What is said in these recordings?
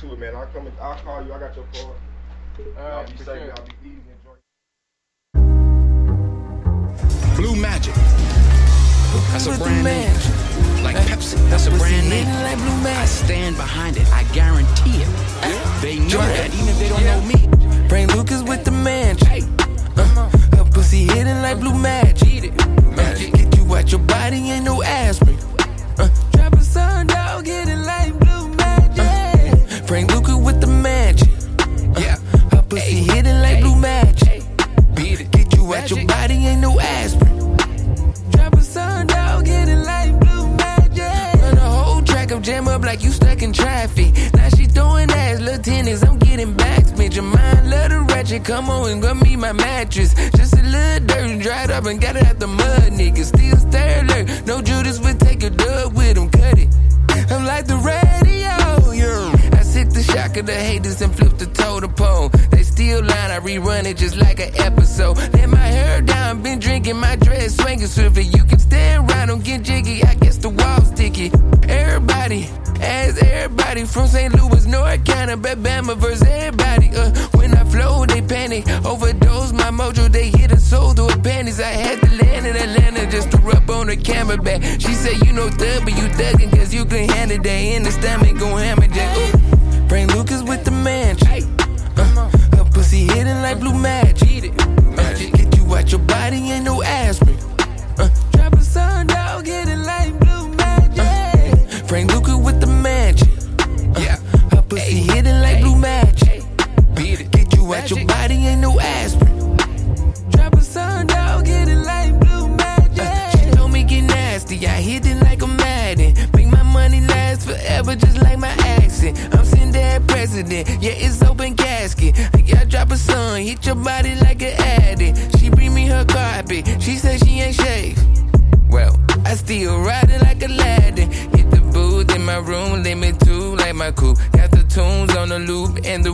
to it, man. I'll come. And, I'll call you. I got your card. I'll be safe. sure. I'll be easy. Enjoy. Blue Magic. That's a brand name. Like Pepsi, that's a brand name. I stand behind it. I guarantee it. They know that even if they don't know me. Frank Lucas with the magic. Uh, her pussy hidden like blue magic. Eat it. Magic. Get you out your body, ain't no aspirin. Uh, drop a sundog, get it like magic. Uh, Frank Lucas with the magic. Uh, Yeah. her pussy hidden like blue magic. Beat it. Get you out your body, ain't no aspirin. Drop a sundog, get it like blue magic. Run a whole track of jam up like you stuck in traffic. Now she throwing ass, little tennis, I'm getting back. Bitch, your mind, let her ratchet. Come on and rub me my mattress. Just a little dirt, dried up and got it out the mud, nigga. Still stay alert. No Judas would take a dub with him, cut it. I'm like the yeah. I the haters and flip the toe to pole. They still line, I rerun it just like an episode. Let my hair down, been drinking my dress, swinging swiftly. You can stand around, don't get jiggy. I guess the wall's sticky. Everybody, ask everybody from St. Louis, North Carolina, Bama versus everybody. Uh, when I flow, they panic. Overdose my mojo, they hit a soul through her panties. I had to land in Atlanta just to rub on the camera back. She said, You know, thug, but you thuggin' cause you can handle that. In the stomach, gon' hammer. Ooh. Frank Lucas with the magic. Uh, her pussy hidden like blue magic. Magic. Get you out your body, ain't no aspirin. Uh, drop a sundog, get it like blue magic. Frank Luca with the magic. Yeah. Her pussy hidden like blue magic. Beat. Get you out your body, ain't no aspirin. Drop a sundog, get it like blue magic. she told me get nasty, I hit it like a Madden. Make my money last forever, just like my accent. I'm sitting there president, yeah, it's open casket. Yeah, I drop a son, hit your body like an addict. She bring me her carpet, she said she ain't shaved. Well, I still ride it like Aladdin. Hit the booth in my room, limit two like my coupe. Got the tunes on the loop and the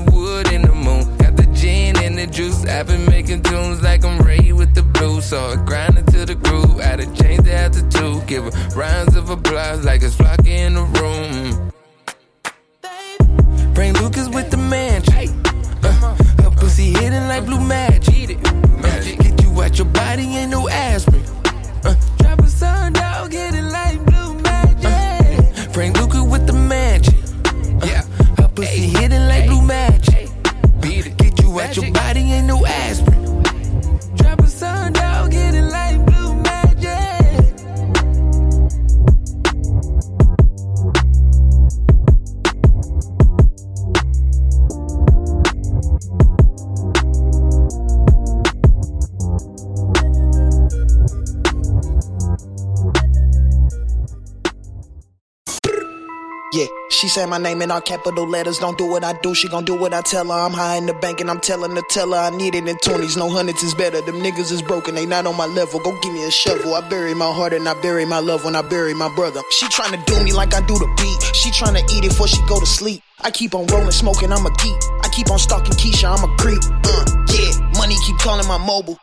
in all capital letters. Don't do what I do, she gon' do what I tell her. I'm high in the bank and I'm telling the teller I need it in 20s. No hundreds is better. Them niggas is broken, they not on my level. Go give me a shovel. I bury my heart and I bury my love when I bury my brother. She tryna do me like I do the beat. She tryna eat it before she go to sleep. I keep on rolling, smoking, I'm a geek. I keep on stalking Keisha, I'm a creep. Uh, yeah, money keep calling my mobile.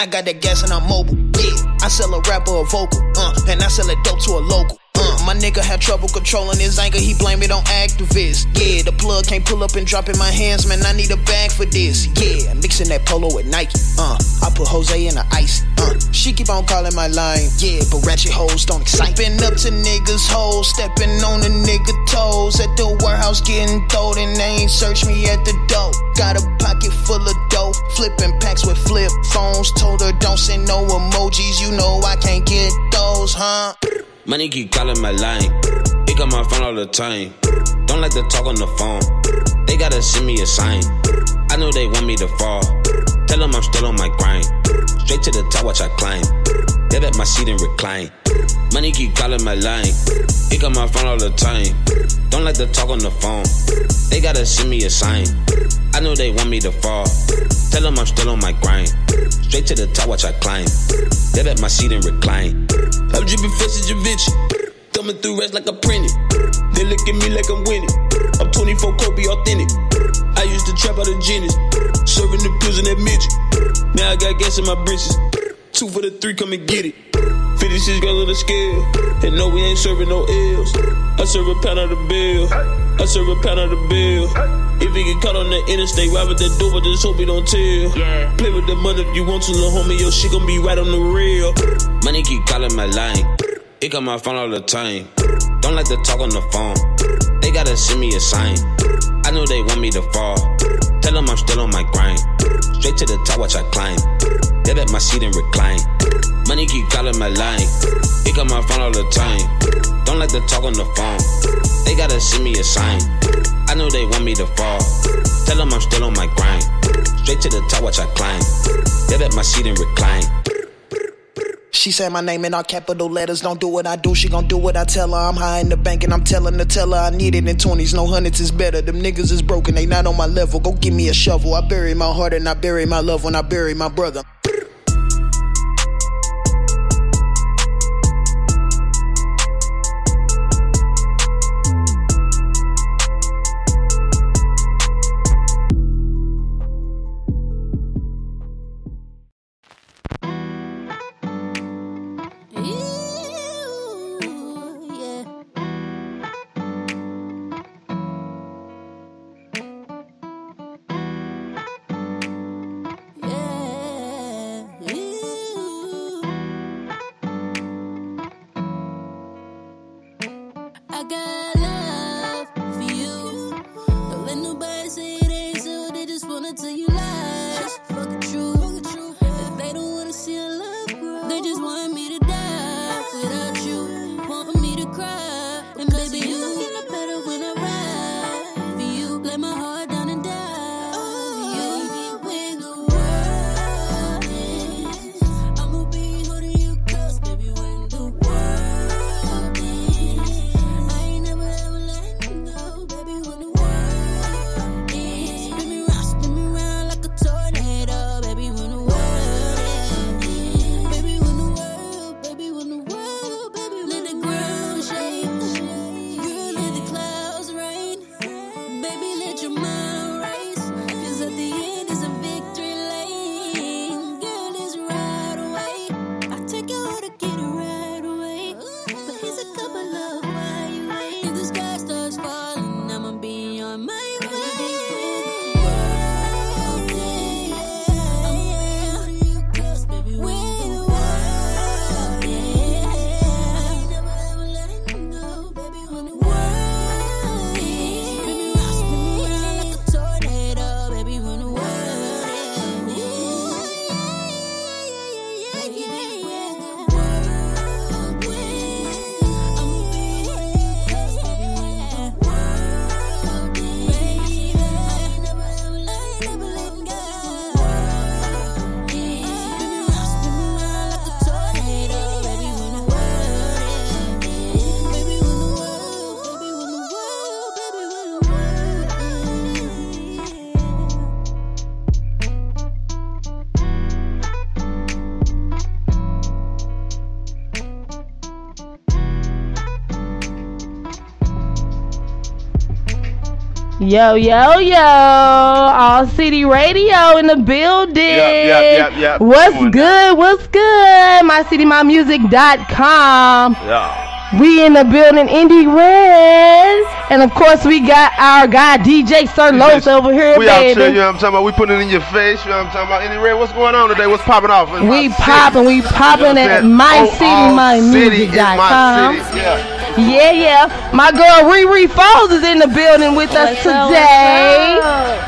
I got that gas and I'm mobile. Yeah, I sell a rapper a vocal. Uh, and I sell a dope to a local. My nigga had trouble controlling his anger, he blame it on activists. Yeah, the plug can't pull up and drop in my hands, man. I need a bag for this. Yeah, mixing that polo with Nike. Uh, I put Jose in the ice. Uh, she keep on calling my line. Yeah, but ratchet hoes don't excite. Been up to niggas' hoes, stepping on the nigga toes. At the warehouse getting throwed, and they ain't search me at the door. Got a pocket full of dough, flipping packs with flip phones. Told her don't send no emojis, you know I can't get those, huh? Money keep calling my line. Pick up my phone all the time. Don't like to talk on the phone. They gotta send me a sign. I know they want me to fall. Tell them I'm still on my grind. Straight to the top, watch I climb. They at my seat and recline. Money keep calling my line. Pick up my phone all the time. Don't like to talk on the phone. They gotta send me a sign. I know they want me to fall. Tell them I'm still on my grind. Straight to the top, watch I climb. They at my seat and recline. I'm dripping fresh as Vinci. Thumbing through rest like a printed. They look at me like I'm winning. I'm 24 Kobe authentic. I used to trap out of genius. Serving the pills in that midget. Now I got gas in my britches. Two for the three, come and get it. 56 girls on the scale. And no, we ain't serving no L's. I serve a pound of the bill. I serve a pound of the bill. If he get caught on the interstate, ride with that dope, but just hope he don't tell. Yeah. Play with the money if you want to, little homie. Your shit gon' be right on the real. Money keep calling my line. It got my phone all the time. Don't like to talk on the phone. They gotta send me a sign. I know they want me to fall. Tell them I'm still on my grind. Straight to the top, watch I climb. They bet my seat and recline. Money keep calling my line. It got my phone all the time. Don't like to talk on the phone. They gotta send me a sign. I know they want me to fall. Tell them I'm still on my grind. Straight to the top, watch I climb. They bet my seat and recline. She said my name in all capital letters. Don't do what I do, she gon' do what I tell her. I'm high in the bank and I'm telling her, tell her I need it in 20s. No hundreds is better. Them niggas is broken, they not on my level. Go give me a shovel. I bury my heart and I bury my love when I bury my brother. Yo, yo, yo. All City Radio in the building. Yep, yep, yep. What's Doing good? What's good? MyCityMyMusic.com. Yeah. We in the building, Indie Rez. And of course, we got our guy, DJ Sir Los over here, We out here, you know what I'm talking about? We putting it in your face, you know what I'm talking about? Any red, what's going on today? What's popping off? We popping, we popping You know at what I'm saying? All city is mycitymymusic.com. my city. Yeah. Yeah, yeah. My girl ReRe Foez is in the building with us today.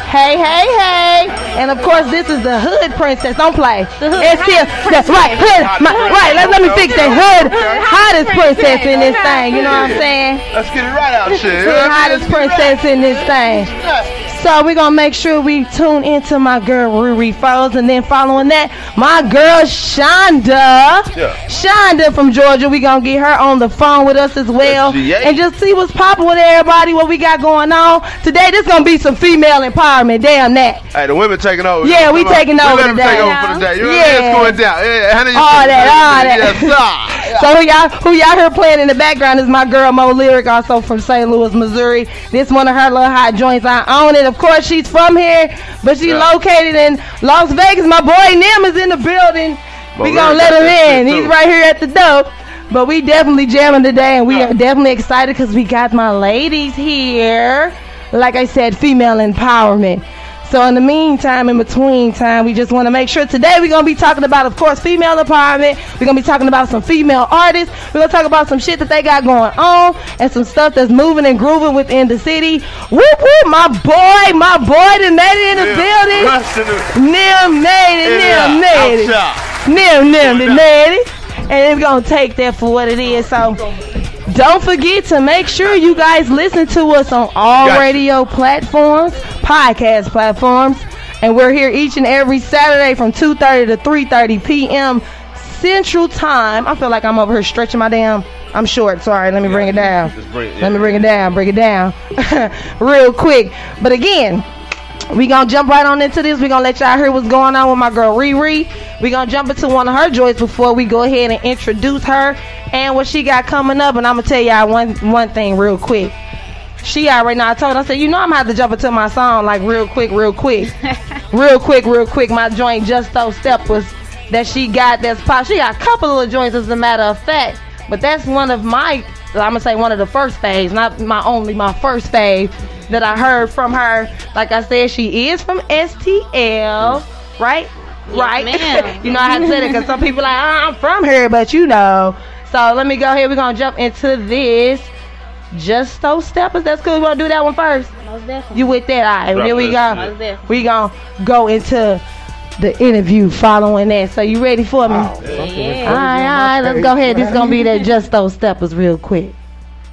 Hey, hey, hey. And of course, this is the Hood Princess. Don't play. The hood it's still, the, right, hood, my, right, let, let me fix that. Hood, hottest princess in this thing. You know what I'm saying? Let's get it right out here. The what I mean? hottest princess in this thing. So we're gonna make sure we tune into my girl ReRe Foez, and then following that, my girl Shonda. Yeah. Shonda from Georgia. We gonna get her on the phone with us as well, and just see what's popping with everybody, what we got going on today. This gonna be some female empowerment. Damn that. Hey, the women taking over. Yeah, we taking over We let them today. take over for the day. You know what I Yeah. mean? It's going down. Yeah, All that, all that. Yes, sir. So who y'all who y'all hear playing in the background is my girl Mo Lyric, also from St. Louis, Missouri. This one of her little hot joints. I own it. Of course, she's from here, but she's Yeah. located in Las Vegas. My boy Nim is in the building. Mo we gonna let him in. He's right here at the door. But we definitely jamming today, and we are definitely excited because we got my ladies here. Like I said, female empowerment. So in the meantime, in between time, we just want to make sure today we're gonna be talking about, of course, female empowerment. We're gonna be talking about some female artists. We're gonna talk about some shit that they got going on and some stuff that's moving and grooving within the city. Whoop whoop, my boy, my boy, made it in the building. Nim made it, Nim made it. Nim, Nim, made it. And we're gonna take that for what it is. So don't forget to make sure you guys listen to us on all Gotcha. radio platforms, podcast platforms, and we're here each and every Saturday from 2:30 to 3:30 p.m. Central Time. I feel like I'm over here stretching my damn. I'm short. Sorry. Let me bring it down. Bring- Let me bring it down. Bring it down, real quick. But again. We gonna jump right on into this. We gonna let y'all hear what's going on with my girl ReRe. We gonna jump into one of her joys before we go ahead and introduce her and what she got coming up. And I'm gonna tell y'all one one thing real quick. She already now I told her, I said, you know, I'm gonna have to jump into my song like real quick, real quick, real quick, real quick. My joint just so step was that she got. That's pop. She got a couple of joints, as a matter of fact. But that's one of my. I'm gonna say one of the first faves, not my only, my first fave that I heard from her. Like I said, she is from STL, right? right. ma'am. you know, I had to say that because some people like, "Uh, I'm from here, but you know. So let me go ahead. We're gonna jump into this. Just those steppers. That's cool. We wanna do that one first. Most definitely. You with that? All right. Right, Here we let's go. Most definitely. We gonna go into the interview following that. So you ready for me? Oh, all Yeah. right, all right. Let's go ahead. This gonna be that just those steppers real quick.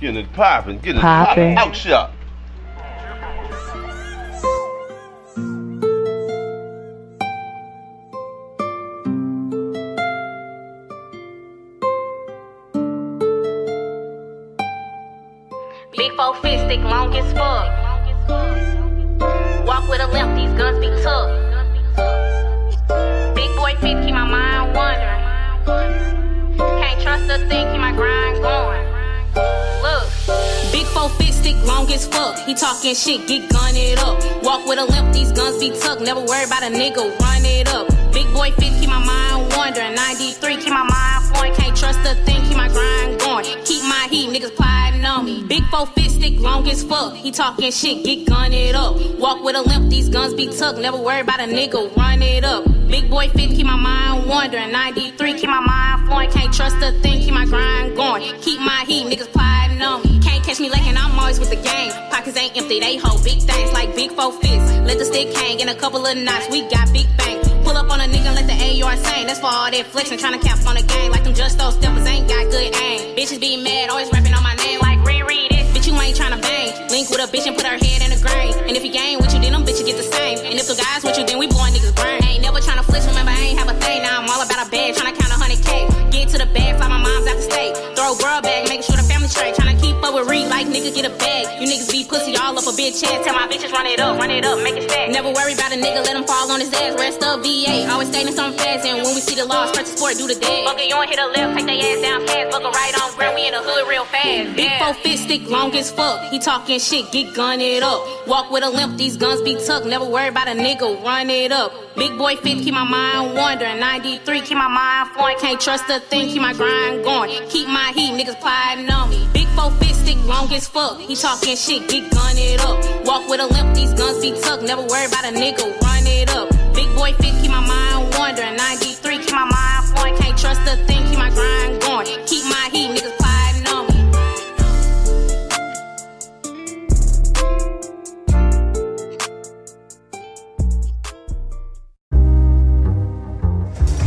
Getting it popping, getting it Poppin'. popping. Out shot. Big four fit stick, long as fuck. Walk with a limp, these guns be tough. Big boy fit, keep my mind wandering. Can't trust a thing, keep my grind going. Look. Big four fit stick, long as fuck. He talking shit, get gun it up. Walk with a limp, these guns be tucked. Never worry about a nigga, run it up. Big boy fit, keep my mind wandering. 93, keep my mind flowing. Can't trust a thing, keep my grind going. Keep my heat, niggas plotting on me. Big four fit stick, long as fuck. He talking shit, get gun it up. Walk with a limp, these guns be tucked. Never worry about a nigga, run it up. Big boy fit, keep my mind wandering. 93, keep my mind flowing. Can't trust a thing, keep my grind going. Keep my heat, niggas plotting on. Can't catch me lacking, I'm always with the game. Pockets ain't empty, they hold big things like big four fists. Let the stick hang in a couple of knots, we got big bang. Pull up on a nigga, let the AR sing. That's for all that flexing, tryna cap on the game. Like them just those steppers ain't got good aim. Bitches be mad, always rapping on my name. Like reread it, bitch, you ain't tryna bang. Link with a bitch and put her head in the grain. And if he gang with you, then them bitches get the same. And if the guys with you, then we blowing niggas brain. Ain't never tryna flex, remember I ain't have a thing. Now I'm all about a bag, tryna count a hundred K. Get to the bag, fly my mom's out the state. Throw bra bag, Up with Reed like nigga get a bag. You niggas be pussy all up a bitch ass. Tell my bitches run it up, run it up, make it stack. Never worry about a nigga, let him fall on his ass. Rest up VA, always staying some fast. And when we see the loss, press the sport, do the dead. Fuck it, you don't hit a left, take they ass down fast. Fuck a right on ground, we in the hood real fast. Big four fit stick, long as fuck. He talking shit, get gun it up. Walk with a limp, these guns be tucked. Never worry about a nigga, run it up. Big boy fit, keep my mind wandering. 93, keep my mind flowing. Can't trust a thing, keep my grind going. Keep my heat, niggas plotting on me. Big four fit stick, long as fuck. He talking shit, get gun it up. Walk with a limp, these guns be tucked. Never worry about a nigga, run it up. Big boy fit, keep my mind wandering. 93, keep my mind flowing. Can't trust a thing, keep my grind going. Keep my heat, niggas plotting on me.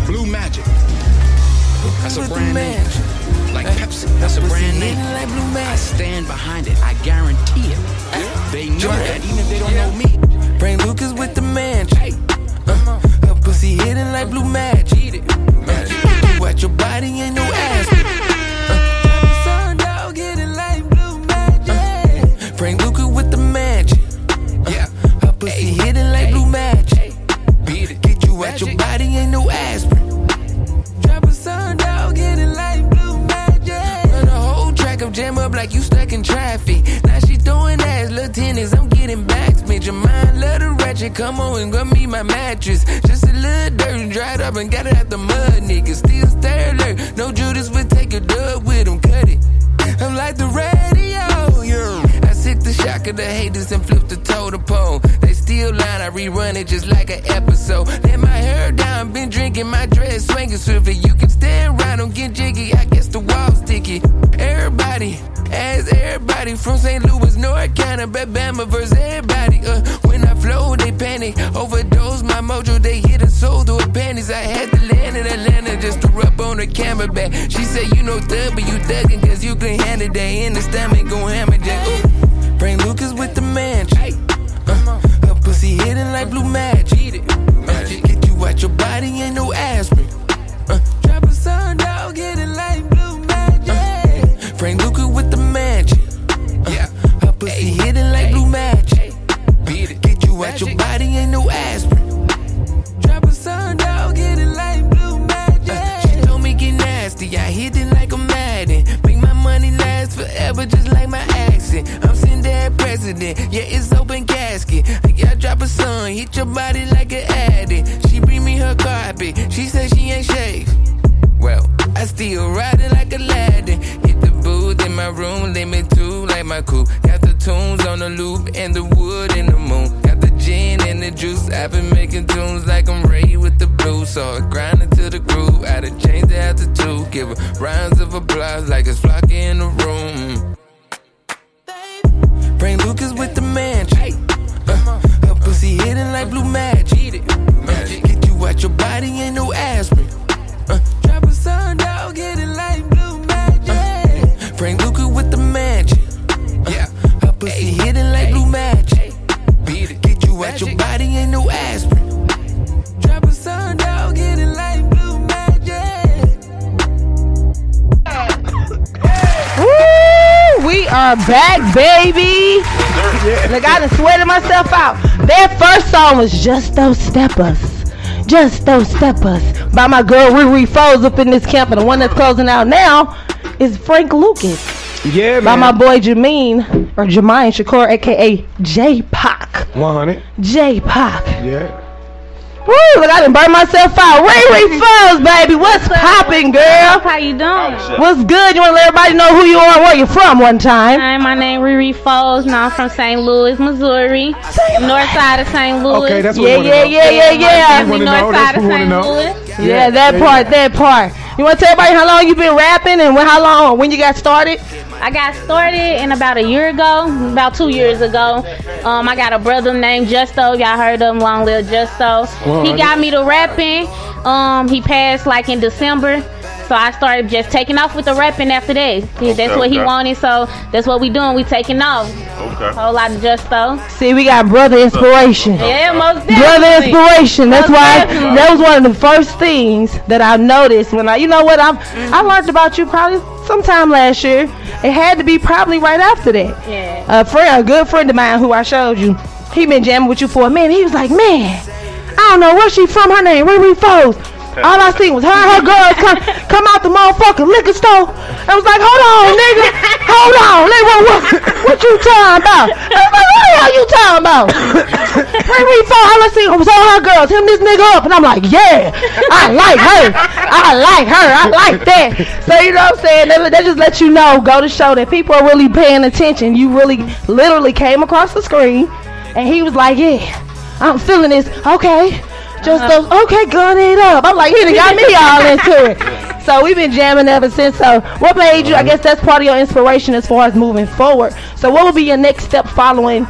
Blue Magic. That's a brand name. Brand name. Like blue I stand behind it. I guarantee it. They know that even if they don't know me. Frank Lucas with the man. Uh, her pussy hidden like blue magic. It. Your body ain't no like you stuck in traffic. Now she throwing ass, little tennis, I'm getting back. Your mind, let her ratchet. Come on and rub me my mattress. Just a little dirt, and dried up and got it out the mud, nigga. Still stay alert. No Judas would take a dub with him, cut it. I'm like the radio, yeah. I sit the shock of the haters and flip the totem pole. They still line, I rerun it just like an episode. Let my hair down, been drinking my dress, swinging swiftly. You can stand around, don't get jiggy. I guess the wall's sticky. Everybody, ask everybody from St. Louis, North Carolina, Bama versus everybody. Uh, when I flow, they panic. Overdose my mojo, they hit a soul through her panties. I had to land in Atlanta just to rub on her camera back. She said, You know, thug, but you thuggin' cause you can handle that. In the stomach, gon' hammer that. Ooh. Frank Lucas with the mansion. Uh, her pussy hidden like blue magic. Uh, get you out your body, ain't no aspirin. Uh, drop a sun down, get it like Frank Lucas with the mansion. Uh, her pussy hidden like blue magic. Uh, get you out your body, ain't no aspirin. Drop a sun down, get it like blue magic. Uh, she told me get nasty, I hit it like a Madden. Make my money last forever, just like my accent. I'm sitting there president, yeah, it's open casket. Yeah, I drop a sun, hit your body like an addict. She bring me her carpet, she said she ain't shaved. Well, I still ride it like Aladdin. Hit the booth in my room, limit two like my coupe. Got the tunes on the loop and the wood in the moon. Got the gin and the juice. I've been making tunes like I'm Ray with the blues. So I grind it to the groove. I done changed the altitude. Give her rounds of applause like it's flocking in the room. Frank Lucas with the mansion. Uh, her pussy hidden like blue magic. Hidden like blue magic. Get you out your body, ain't no aspirin. Drop a sun down, get it like blue magic. Woo! We are back, baby. Look, I done sweated myself out. That first song was Just Those Steppers. Just Those Steppers by my girl ReRe Foez up in this camp. And the one that's closing out now is Frank Lucas Yeah, by my boy Jameen, or Jermaine Shakur, aka J Pac. 100. J Pac. Yeah. Woo! Look, I done burned myself out. ReRe Foez, baby. What's popping, girl? How you doing? What's good? You want to let everybody know who you are and where you're from one time? Hi, my name ReRe Foez. Now I'm from St. Louis, Missouri. North side of St. Louis. Okay, that's what Yeah, we yeah, want know. yeah, yeah, yeah. We wanna North know, that's side of what we wanna St. Louis. Yeah, that part, that part. You want to tell everybody how long you been rapping and when, how long, when you got started? I got started in about a year ago, about two years ago. Um, I got a brother named Justo. Y'all heard of him, Long Live Justo. He got me to rapping. Um, he passed like in December. So I started just taking off with the rapping after that. Yeah, that's what he wanted, so that's what we doing. We taking off. Okay. Whole lot of just though. See, we got brother inspiration. Yeah, most definitely. Brother inspiration. That's Most why definitely. that was one of the first things that I noticed when I, you know what, I'm, Mm-hmm. I learned about you probably sometime last year. It had to be probably right after that. Yeah. A friend, a good friend of mine who I showed you, he been jamming with you for a minute. He was like, man, I don't know where she from. Her name ReRe Foez. All I seen was her and her girls come, come out the motherfucking liquor store. I was like, hold on, nigga. Hold on. Nigga, what, what, what you talking about? I like, what the hell you talking about? ReRe Foez, all I seen was all her girls. Him, this nigga up. And I'm like, yeah, I like her. I like her. I like that. So, you know what I'm saying? They, they just let you know, go to show that people are really paying attention. You really literally came across the screen and he was like, yeah, I'm feeling this. Okay. Just those, okay, gun it up. I'm like, he done got me all into it. So we've been jamming ever since. So what made you, I mm-hmm. guess that's part of your inspiration as far as moving forward. So what would be your next step following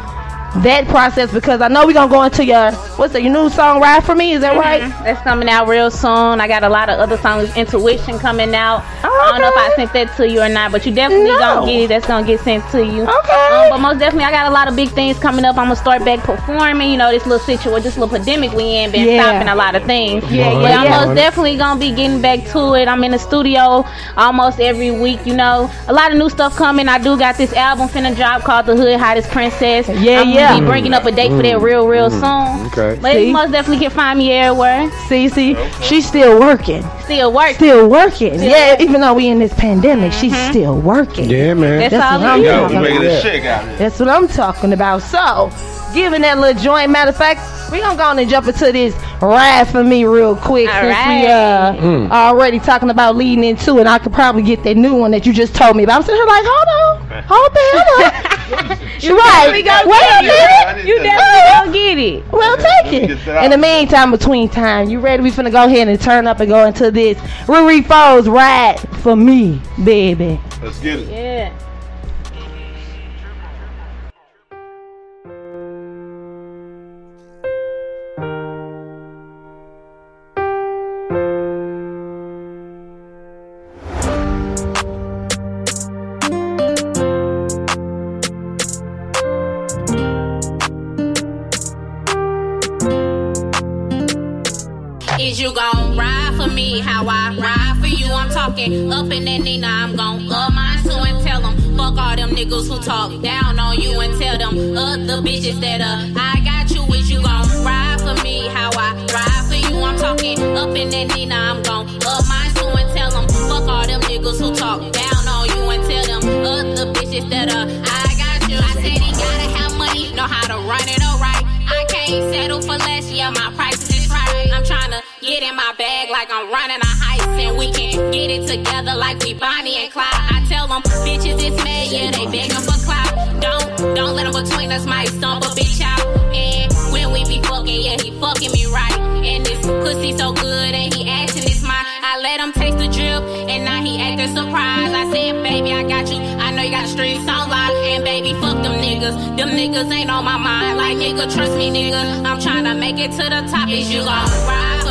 that process? Because I know we're going to go into your, what's that, your new song, Ride For Me? Is that right? That's coming out real soon. I got a lot of other songs, Intuition coming out. I don't know if I sent that to you or not, but you definitely No. gonna get it. That's gonna get sent to you. Okay. Um, but most definitely, I got a lot of big things coming up. I'm gonna start back performing. You know, this little situation, this little pandemic we in, been Yeah. stopping a lot of things. Yeah, but yeah, I'm yeah. most definitely gonna be getting back to it. I'm in the studio almost every week. You know, a lot of new stuff coming. I do got this album finna drop called The Hood Hottest Princess. Yeah, I'm yeah. Gonna be bringing up a date for that real, real soon. Okay. But See? you most definitely can find me everywhere. See, see, she's still working. Still working. Still working. yeah, even though we in this pandemic, she's Mm-hmm. still working. Yeah, man. That's, That's all what I'm it is. Yo, talking we making Yeah. this shit out here. That's what I'm talking about. So, given that little joint, matter of fact, We gonna go on and jump into this ride for me real quick All since right. we uh Mm. already talking about leading into it. I could probably get that new one that you just told me about. I'm sitting here like, hold on, hold the hell up. You're right. definitely gonna Wait get a it. minute. You definitely gonna get it. Well, take it. In the meantime, between time, you ready? We finna go ahead and turn up and go into this ReRe Foez ride for me, baby. Let's get it. Yeah. You? Up in that Nina, I'm gon' up mine too and tell them fuck all them niggas who talk down on you and tell them other bitches that uh I got you. Is you gon' ride for me how I ride for you? I'm talking up in that Nina, I'm gon' up mine too and tell them fuck all them niggas who talk down on you and tell them other bitches that uh I got you. I said he gotta have money, know how to run it alright. I can't settle for less, yeah, my price is right. I'm tryna get in my bag like I'm running it together like we Bonnie and Clyde. I tell them bitches it's mad, yeah, they begging for clout. Don't, don't let them between us, might stomp a bitch out. And when we be fucking, yeah, he fucking me right. And this pussy so good, and he asking it's mine. I let him taste the drip, and now he acting surprised. I said, baby, I got you. I know you got streets on lock, and baby, fuck them niggas. Them niggas ain't on my mind. Like nigga, trust me, nigga. I'm tryna make it to the top. Is you gon' ride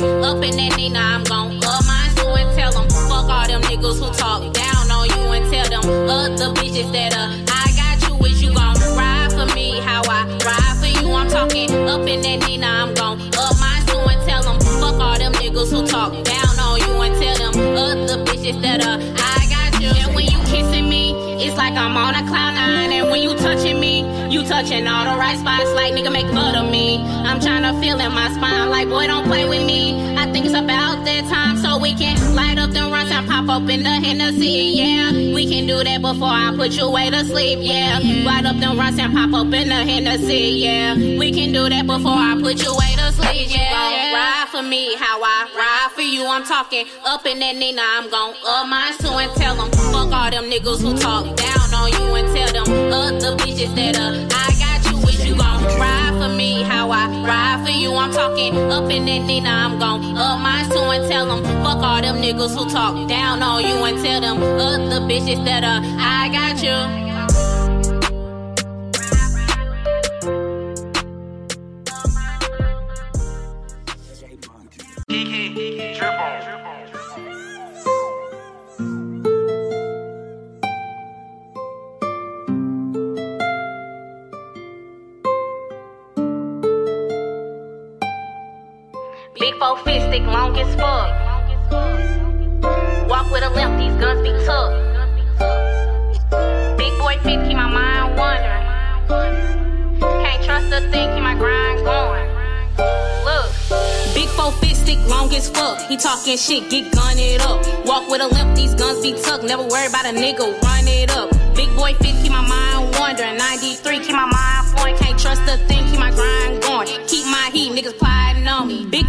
Up in that Nina. I'm gon' up mine too and tell them fuck all them niggas who talk down on you and tell them other bitches that uh I got you. Is you gon' ride for me? How I ride for you? I'm talking up in that Nina. I'm gon' up mine too and tell them fuck all them niggas who talk down on you and tell them other bitches that uh I got you. And when you kissing me, it's like I'm on a cloud nine. And when you touching me, you touching all the right spots. Like nigga, make love to me. I'm trying to feel in my spine. Like boy, don't play with me. I think it's about that time so we can light up the runs and pop up in the Hennessy. Yeah, we can do that before I put you away to sleep. Yeah, light up the runs and pop up in the Hennessy. Yeah, we can do that before I put you away to sleep. Yeah, ride for me how I ride for you. I'm talking up in that Nina. I'm gon' up mine too and tell them fuck all them niggas who talk on you and tell them other bitches that uh I got you. Wish you gon' ride for me how I ride for you. I'm talking up in that Nina. I'm gon' up mine too and tell them fuck all them niggas who talk down on you and tell them other bitches that uh I got you. Talking shit, get gun it up. Walk with a limp, these guns be tucked. Never worry about a nigga, run it up. Big boy fit, keep my mind wandering. 93, keep my mind flowing. Can't trust a thing, keep my grind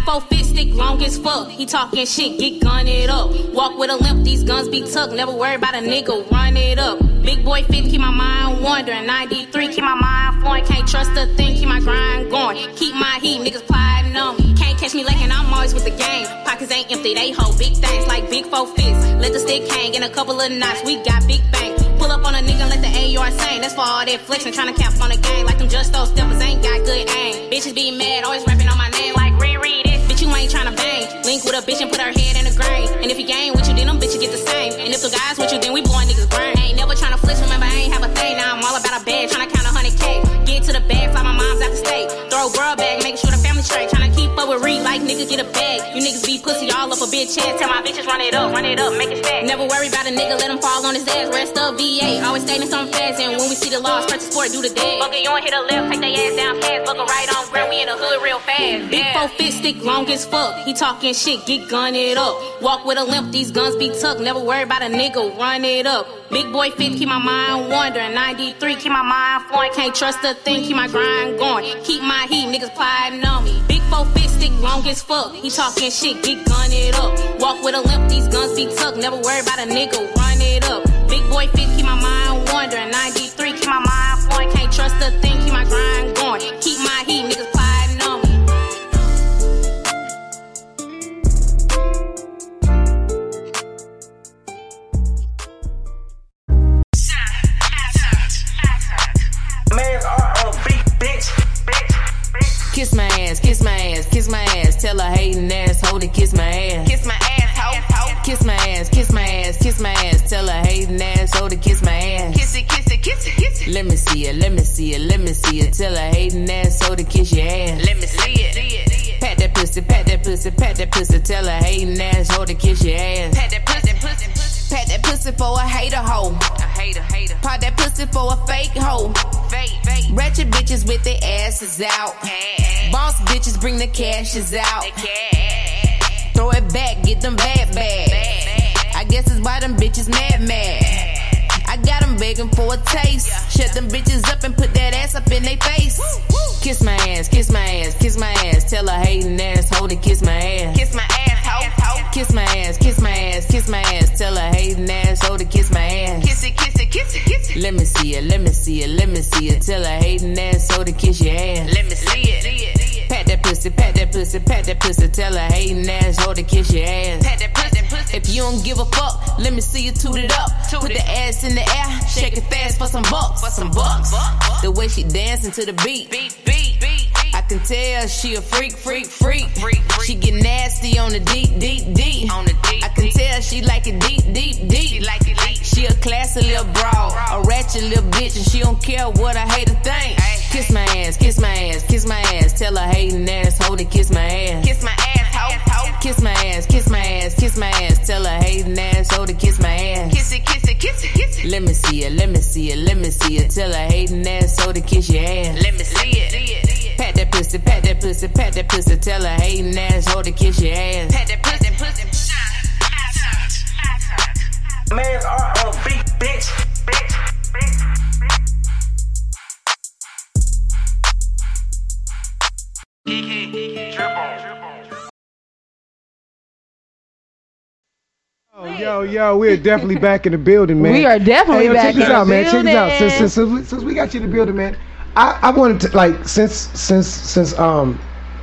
four fit stick, long as fuck. He talking shit, get gun it up. Walk with a limp, these guns be tucked. Never worry about a nigga, run it up. Big boy fit, keep my mind wandering. 93, keep my mind flowing. Can't trust a thing, keep my grind going. Keep my heat, niggas plotting on me. Can't catch me lacking, I'm always with the game. Pockets ain't empty, they hold big things like big four fists. Let the stick hang in a couple of knots, we got big bang. Pull up on a nigga, let the AR sing. That's for all that flexing, tryna cap on the game. Like them just those steppers ain't got good aim. Bitches be mad, always rapping on my name ain't tryna bang. Link with a bitch and put her head in the grain. And if he gang with you, then them bitches get the same. And if the guys with you, then we blowing niggas brain. Ain't never tryna flex, remember I ain't have a thing. Now I'm all about a bag, tryna count a hundred K. Get to the bag, fly my mom's out the state. Throw girl back, making sure the family straight. Tryna keep up with Reed like nigga. get a bag. You niggas be pussy all up a bitch ass. Tell my bitches run it up, run it up, make it stack. Never worry about a nigga, let him fall on his ass. Rest up, VA, always staying something fast. And when we see the laws, press the sport, do the dead. Fuck it, you don't hit a left, take they ass down fast. Fuck a right on ground, we in the hood real fast. Big four fit stick, long as fuck. He talking shit, get gun it up. Walk with a limp, these guns be tucked. Never worry about a nigga, run it up. Big boy fit, keep my mind wandering. 93, keep my mind flowing. Can't trust a thing, keep my grind going. Keep my heat, niggas plotting on me. Big four fit stick, long as fuck. He talking shit, get gun it up. Walk with a limp, these guns be tucked. Never worry about a nigga, run it up. Big boy fit, keep my mind wandering. 93, keep my mind flowing. Can't trust a thing, keep my grind going. Keep my heat, niggas plotting on me. Man's art on a beat, bitch. Kiss my ass, kiss my ass, kiss my ass. Tell her hating asshole to kiss my ass. Kiss my ass, ho, ho. Kiss my ass, kiss my ass, kiss my ass. Tell her hating asshole to kiss my ass. Kiss it, kiss it, kiss it, kiss it. Let me see it, let me see it, let me see it. Tell her hating asshole to kiss your ass. Let me see it. Pat that pussy, pat that pussy, pat that pussy. Tell her hating asshole to kiss your ass. Pat that pussy, pussy, pussy. Pat that pussy for a hater hoe. A hater, hater. Pop that pussy for a fake hoe. Fake, fake. Ratchet bitches with their asses out. Boss bitches bring the cashes out. can. Throw it back, get them bad bags. Bad. I guess it's why them bitches mad mad. I got them begging for a taste. Shut them bitches up and put that ass up in their face. Kiss my ass, kiss my ass, kiss my ass. Tell her hating asshole to kiss my ass. Kiss my ass, ho. Kiss my ass, kiss my ass, kiss my ass. Tell her hating asshole to kiss my ass. Kiss it, kiss it, kiss it, kiss it. Let me see it, let me see it, let me see it. Tell her hating asshole to kiss your ass. Let me see it. Pat that pussy, pat that pussy, pat that pussy. Tell her hating asshole to kiss your ass. Pat that pussy, pussy. If you don't give a fuck, let me see you toot it up. Toot Put it. the ass in the air, shake it fast for some bucks. For some bucks. The way she dancing to the beat. Beat, beat, beat. I can tell she a freak, freak, freak. Freak, freak. She get nasty on the deep, deep, deep. On the deep, I can deep. tell she like it deep, deep, deep. She like it deep. She a classy little broad, a ratchet little bitch, and she don't care what I hate to think. Kiss my ass, kiss my ass, kiss my ass. Tell her hating asshole to kiss my ass. Kiss my ass. Kiss my ass, kiss my ass, kiss my ass. Tell her hating asshole oh, to kiss my ass. Kiss it, kiss it, kiss it, kiss it. Let me see it, oh, let me see it, let me see it. Tell her hating asshole to kiss your ass. Let me see it. Pat that pussy, pat that pussy, pat that pussy. Tell her hating ass, asshole to kiss your ass. Pat that pussy, pussy. Man's art on a beat, bitch. Bitch, bitch. Oh, yo, yo, we're definitely back in the building, man. We are definitely hey, yo, back check in this the out, man. Check this out. Since, since, since, we, since we got you in the building, man, I, I wanted to like since since since um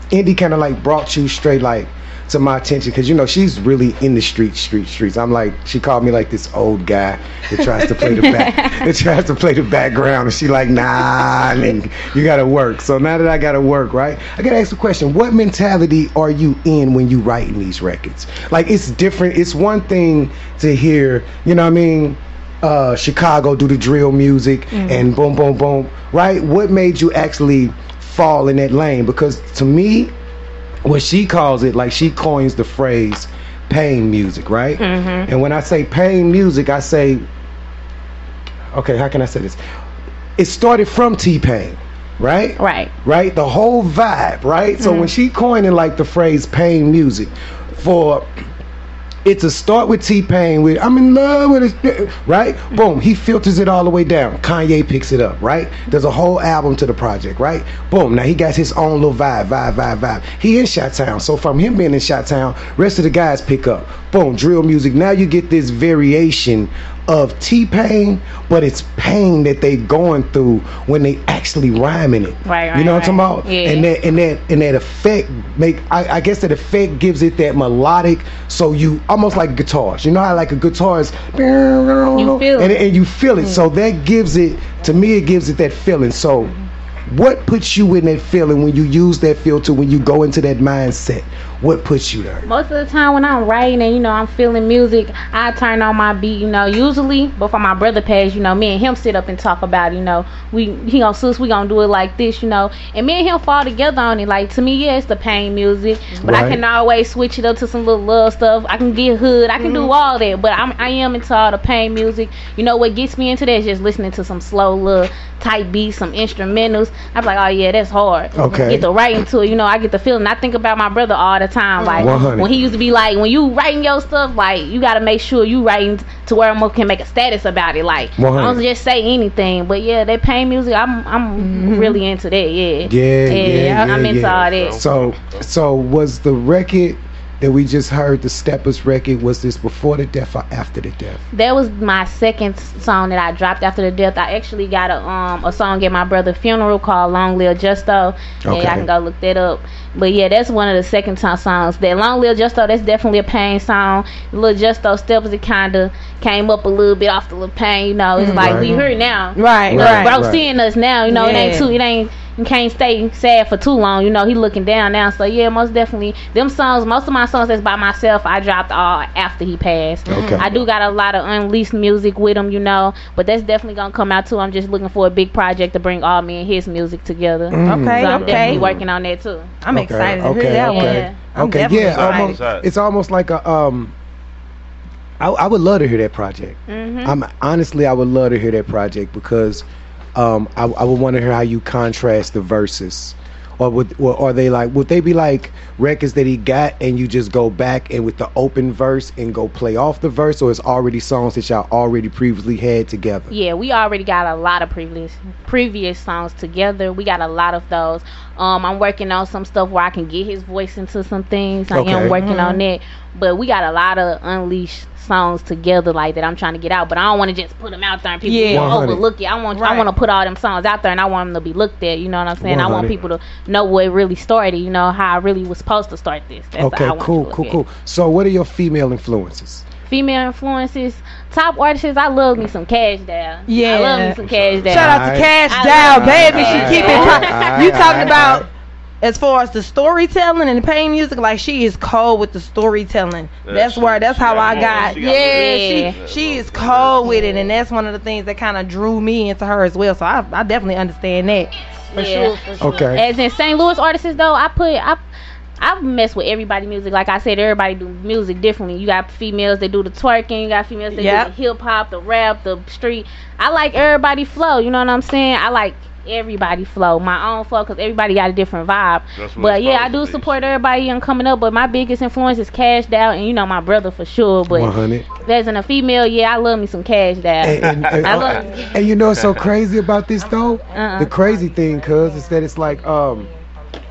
Indy kind of like brought you straight like to my attention because you know she's really in the street, street, streets. I'm like she called me like this old guy that tries to play the back, that tries to play the background, and she like nah, you gotta work. So now that I gotta work, right? I gotta ask the question: What mentality are you in when you writing these records? Like it's different. It's one thing to hear, you know what I mean? Uh, Chicago do the drill music and boom, boom, boom, right? What made you actually fall in that lane? Because to me, what she calls it, like she coins the phrase pain music, right? Mm-hmm. And when I say pain music, I say, okay, how can I say this? It started from T Pain, right? Right. Right? The whole vibe, right? So when she coining like the phrase pain music for it a start with T Pain with I'm in love with it, right? Boom, he filters it all the way down. Kanye picks it up, right? There's a whole album to the project, right? Boom, now he got his own little vibe, vibe, vibe, vibe. He in Shot Town, so from him being in Shot Town, rest of the guys pick up. Boom, drill music. Now you get this variation of T Pain, but it's pain that they going through when they actually rhyming it. Right, right You know right, what I'm talking about? Yeah. And that and that and that effect make I, I guess that effect gives it that melodic so you almost like guitars. You know how like a guitar is You feel and, and you feel it. So mm-hmm. that gives it to me it gives it that feeling. So mm-hmm. what puts you in that feeling when you use that filter when you go into that mindset What puts you there? Most of the time when I'm writing and you know I'm feeling music, I turn on my beat. You know, usually before my brother passed, you know, me and him sit up and talk about. It, you know, we he gonna sis, we gonna do it like this. You know, and me and him fall together on it. Like to me, yeah, it's the pain music, but I can always switch it up to some little love stuff. I can get hood, I can do mm-hmm. all that, but I'm I am into all the pain music. You know what gets me into that is just listening to some slow little tight beats, some instrumentals. I'm like, oh yeah, that's hard. Okay. Get the right into it. You know, I get the feeling. I think about my brother all the time. Like 100. when he used to be like, when you writing your stuff, like you got to make sure you writing to where I can make a status about it. Like 100. don't just say anything. But yeah, that pain music, I'm I'm mm-hmm. really into that. Yeah. Yeah, yeah, yeah, I'm into yeah. all that. So, so was the record that we just heard, the Steppers record, was this before the death or after the death? That was my second song that I dropped after the death. I actually got a um a song at my brother's funeral called Long Live Justo. And Okay. I can go look that up. But yeah, that's one of the second time songs. That Long Live Justo, that's definitely a pain song. Little Justo steps it kinda came up a little bit off the little pain, you know. It's Mhm. like we heard now. Right, You know, right, Bro right. seeing us now, you know, it ain't too it ain't you can't stay sad for too long, you know. He looking down now, so yeah, most definitely. Them songs, most of my songs that's by myself, I dropped all after he passed. Okay. I do got a lot of unleashed music with him, you know, but that's definitely gonna come out too. I'm just looking for a big project to bring all me and his music together. Mm. Okay, so I'm okay. definitely working on that too. I'm Okay, excited to okay, hear that okay. one. Yeah. I'm okay, definitely yeah, almost. It's almost like a um. I, I would love to hear that project. Mhm. I'm honestly, I would love to hear that project because um, I, I would want to hear how you contrast the verses, or would or are they like would they be like records that he got and you just go back and with the open verse and go play off the verse, or it's already songs that y'all already previously had together? Yeah, we already got a lot of previous previous songs together. We got a lot of those. Um, I'm working on some stuff where I can get his voice into some things. I Okay. am working Mhm. on that. But we got a lot of unleashed songs together like that. I'm trying to get out, but I don't want to just put them out there and people Yeah. overlook it. I want I want to put all them songs out there and I want them to be looked at. You know what I'm saying? I want people to know where it really started. You know how I really was supposed to start this. That's okay, how I want cool, to cool, at cool. So, what are your female influences? Female influences, top artists. I love me some Cash Down. Yeah. I love me some Cash Down. Shout out to Cash I Down, baby. She keep it. You talking about as far as the storytelling and the pain music? Like she is cold with the storytelling. Yeah, that's she- where. That's how got I more. got. She got yeah, more. she she is cold with it, and that's one of the things that kind of drew me into her as well. So I I definitely understand that. For Yeah. sure. For sure. Okay. As in St. Louis artists though, I put I I mess with everybody music. Like I said, everybody do music differently. You got females that do the twerking, you got females that Yep. do the hip hop, the rap, the street. I like everybody flow. You know what I'm saying? I like everybody flow, my own flow, because everybody got a different vibe. But yeah, I do support everybody young coming up. But my biggest influence is Cash Down, and you know my brother for sure. But 100. as in a female, yeah, I love me some Cash Down. and, and, and, I love- and you know what's so crazy about this though? Uh-uh. The crazy thing, cuz, is that it's like um,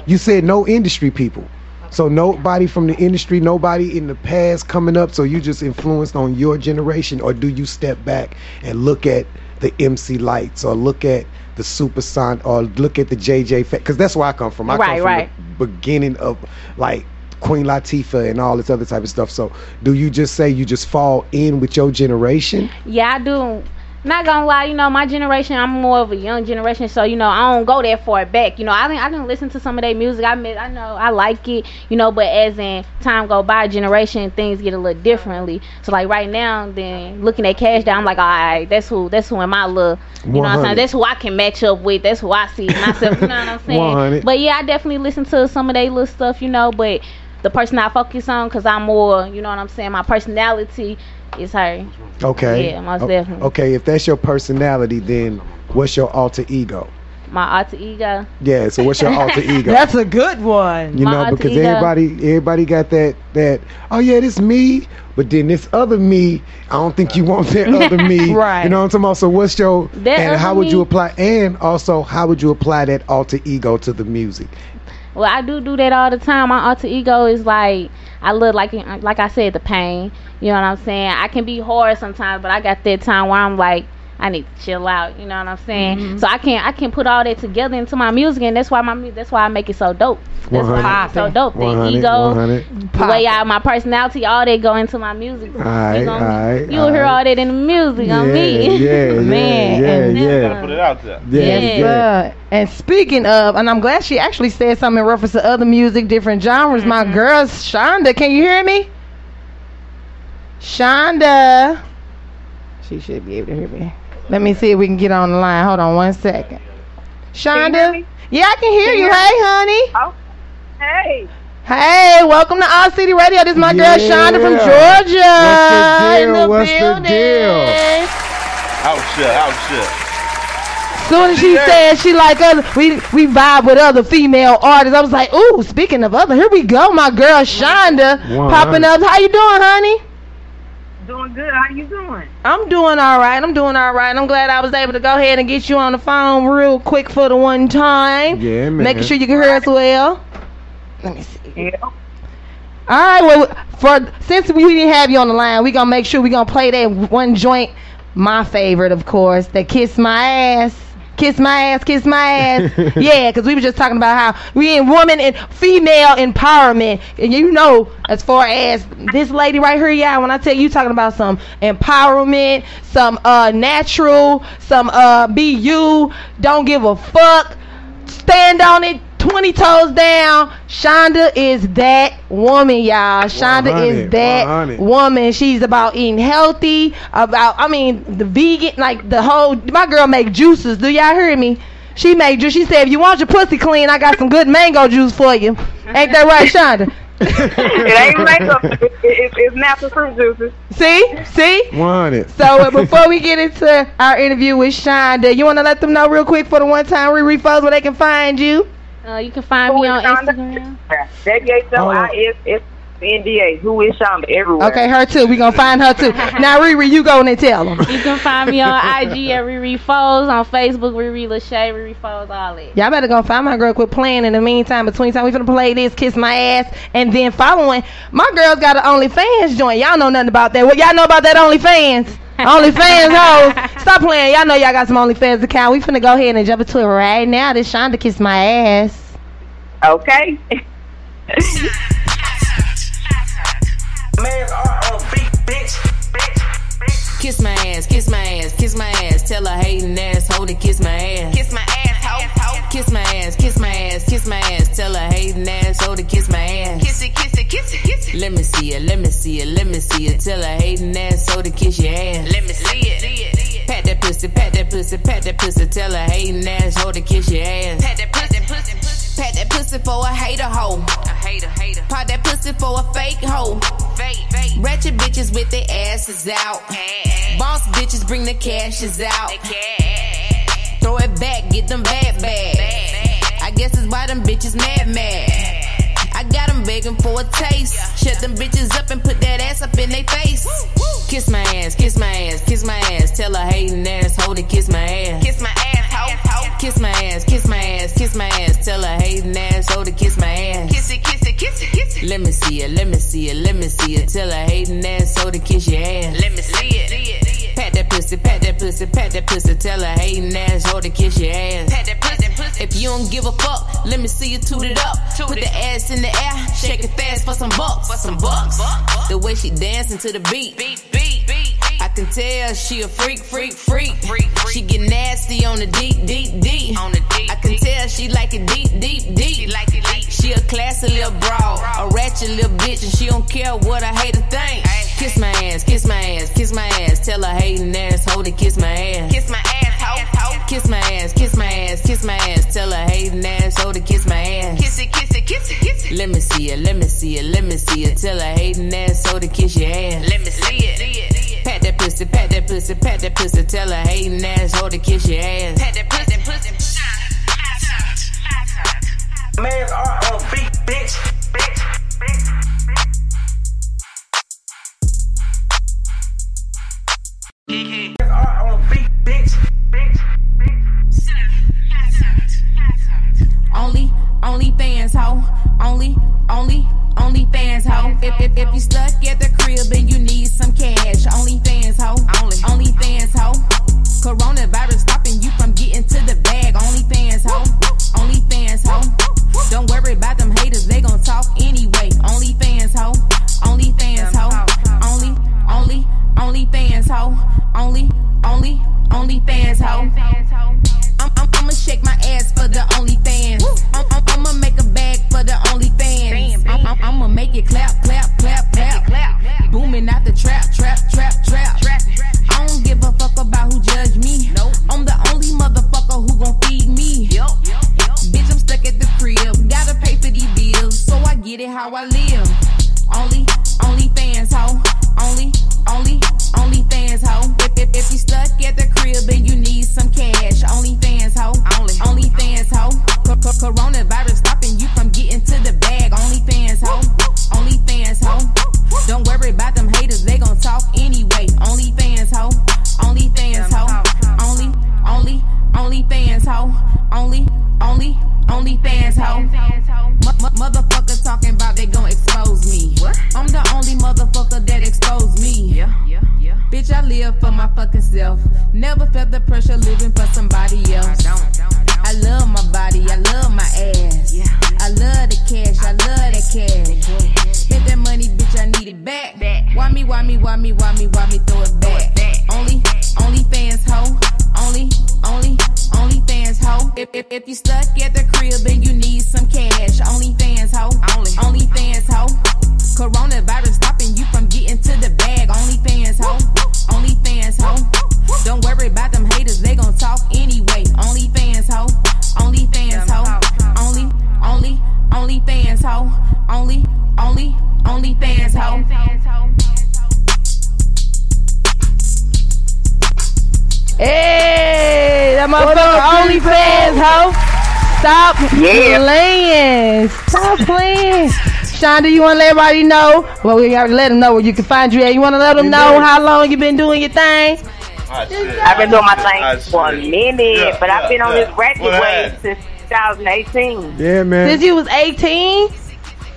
you said no industry people. So nobody from the industry, nobody in the past coming up. So you just influenced on your generation, or do you step back and look at the MC Lytes, or look at the Super Son, or look at the JJ? Because that's where I come from. I Right, come from right. the beginning of like Queen Latifah and all this other type of stuff. So do you just say you just fall in with your generation? Yeah, I do. Not gonna lie, you know, my generation, I'm more of a young generation, so you know, I don't go that far back. You know, I didn't, I didn't listen to some of their music. I mean, I know I like it, you know, but as in time go by, generation things get a little differently. So like right now, then looking at Cash Down, I'm like, all right, that's who, that's who in my look. You know what I'm saying? That's who I can match up with. That's who I see myself. You know what I'm saying? 100. But yeah, I definitely listen to some of their little stuff, you know, but. The person I focus on, cause I'm more, you know what I'm saying. My personality is her. Okay. Yeah, most O- definitely. Okay, if that's your personality, then what's your alter ego? My alter ego. Yeah, so what's your alter ego? That's a good one. you my know, alter because ego. everybody everybody got that that oh yeah, this me, but then this other me, I don't think you want that other me. Right. You know what I'm talking about? So what's your That and how other would you apply and also how would you apply that alter ego to the music? Well, I do do that all the time. My alter ego is like I look like like I said the pain. You know what I'm saying? I can be hard sometimes, but I got that time where I'm like I need to chill out. You know what I'm saying? Mm-hmm. So I can't I can put all that together into my music, and that's why my that's why I make it so dope. That's why I make it so 100, dope. The 100, ego, 100. the way I my personality, all that go into my music. Alright, you gonna- alright, You'll hear alright. all that in the music on me. yeah, Man, yeah, and yeah, this yeah. one- Put it out there. Yeah, Yes, yeah. sir. And speaking of, and I'm glad she actually said something in reference to other music, different genres. My girl, Shonda, can you hear me? Shonda. She should be able to hear me. Let me see if we can get on the line. Hold on one second. Shonda? Yeah, I can hear Can you. you Hey, honey. Oh, hey. Hey, welcome to All City Radio. This is my girl Shonda from Georgia. in What's the deal? What's the building. deal? Out shit, out shit. Soon as she Yeah. said she like other, we we vibe with other female artists. I was like, ooh, speaking of other, here we go, my girl Shonda One popping up. How you doing, honey? Doing good. How you doing? I'm doing all right. I'm doing all right. I'm glad I was able to go ahead and get you on the phone real quick for the one time. Yeah, man. Making sure you can hear us well. Let me see. Yeah. All right. Well, for since we didn't have you on the line, we gonna make sure we gonna play that one joint. My favorite, of course, that "Kiss My Ass." Kiss my ass, kiss my ass. yeah, because we were just talking about how we in woman and female empowerment. And you know, as far as this lady right here, yeah, when I tell you, talking about some empowerment, some uh natural, some uh be you, don't give a fuck, stand on it, 20 toes down. Shonda is that woman, y'all. Shonda 100, is that 100. woman. She's about eating healthy, about I mean the vegan, like the whole. My girl make juices. Do y'all hear me? She made juice. She said, "If you want your pussy clean, I got some good mango juice for you." Ain't that right, Shonda? it ain't makeup. It, it, it's- it's natural fruit juices. See, see. Want it. So uh, before we get into our interview with Shonda, you want to let them know real quick for the one time ReRe Foez where they can find you. Uh, you can find Who me is on Shonda? Instagram. W H O I S S N D A. Who is Shonda everywhere? Okay, her too. We gonna find her too. Now ReRe, you go and tell them. You can find me on IG at ReRe Foez, on Facebook ReRe Lachey, ReRe Foez, all that. Y'all better go find my girl. Quit playing. In the meantime, between time, we finna play this, kiss my ass, and then following. My girl's got an OnlyFans joint. Y'all know nothing about that. What y'all know about that OnlyFans? OnlyFans, hoes. Stop playing. Y'all know y'all got some OnlyFans account. We finna go ahead and jump into it right now. This Shonda kiss my ass. Okay. Man's art on beat, bitch. Kiss my ass, kiss my ass, kiss my ass. Tell her hating asshole to kiss my ass. Kiss my ass, ho, ho. Kiss my ass, kiss my ass, kiss my ass. Tell her hating asshole to kiss my ass. Kiss it, kiss it, kiss it, kiss it. Let me see it, let me see it, let me see it. Tell her hating asshole to kiss your ass. Let me see it. Pat that pussy, pat that pussy, pat that pussy. Tell her hating asshole to kiss your ass. Pat that pussy, pussy, pussy. Pat that pussy for a hater hoe. A hater, hater. Pop that pussy for a fake hoe. Fake, fake. Ratchet bitches with their asses out. Boss bitches bring the cashes out. Cash. Throw it back, get them bad bad. I guess it's why them bitches mad mad. I got them begging for a taste. Shut them bitches up and put that ass up in their face. Kiss my ass, kiss my ass, kiss my ass. Tell a hating asshole to kiss my ass. Kiss my ass, Kiss my ass, kiss my ass, kiss my ass. Tell her hating ass, asshole oh, to kiss my ass. Kiss it, kiss it, kiss it, kiss it. Let me see it, let me see it, let me see it. Tell her hating ass, asshole oh, to kiss your ass. Let me see it. Pat that pussy, pat that pussy, pat that pussy. Tell her hating asshole oh, to kiss your ass. Pat that pussy, pussy. If you don't give a fuck, let me see you toot it up. Put the ass in the air, shake it fast for some bucks. For some bucks. The way she dancing to the. Beat, beat, beat. I can tell she a freak, freak, freak. She get nasty on the deep, deep, deep. On the deep. I can tell she like it deep, deep, deep. She like it deep. She a classy little broad, a ratchet little bitch, and she don't care what I hate to think. Kiss my ass, kiss my ass, kiss my ass. Tell her hating asshole to kiss my ass. Kiss my ass. Kiss my ass, kiss my ass, kiss my ass. Tell her hating asshole to kiss my ass. Kiss it, kiss it, kiss it, kiss it. Let me see it, let me see it, let me see it. Tell her hating asshole to kiss your ass. Let me see it. See it. Pat that pussy, pat that pussy, pat that pussy. Tell her hating asshole to kiss your ass. Pat that pussy, pussy. Man's art on beat, bitch. Man's art on beat, bitch. Only, only fans, ho. Only, only, only fans, ho. If, if, if you stuck at the crib and you need some that motherfucker only fans, ho. Stop playing. Stop playing. Shonda, you want to let everybody know? Well, we already let them know where you can find you at. You want to let them know how long you've been doing your thing? I've been doing my thing for a minute, but I've been on this ratchet What wave since 2018. Yeah, man. Since you was 18?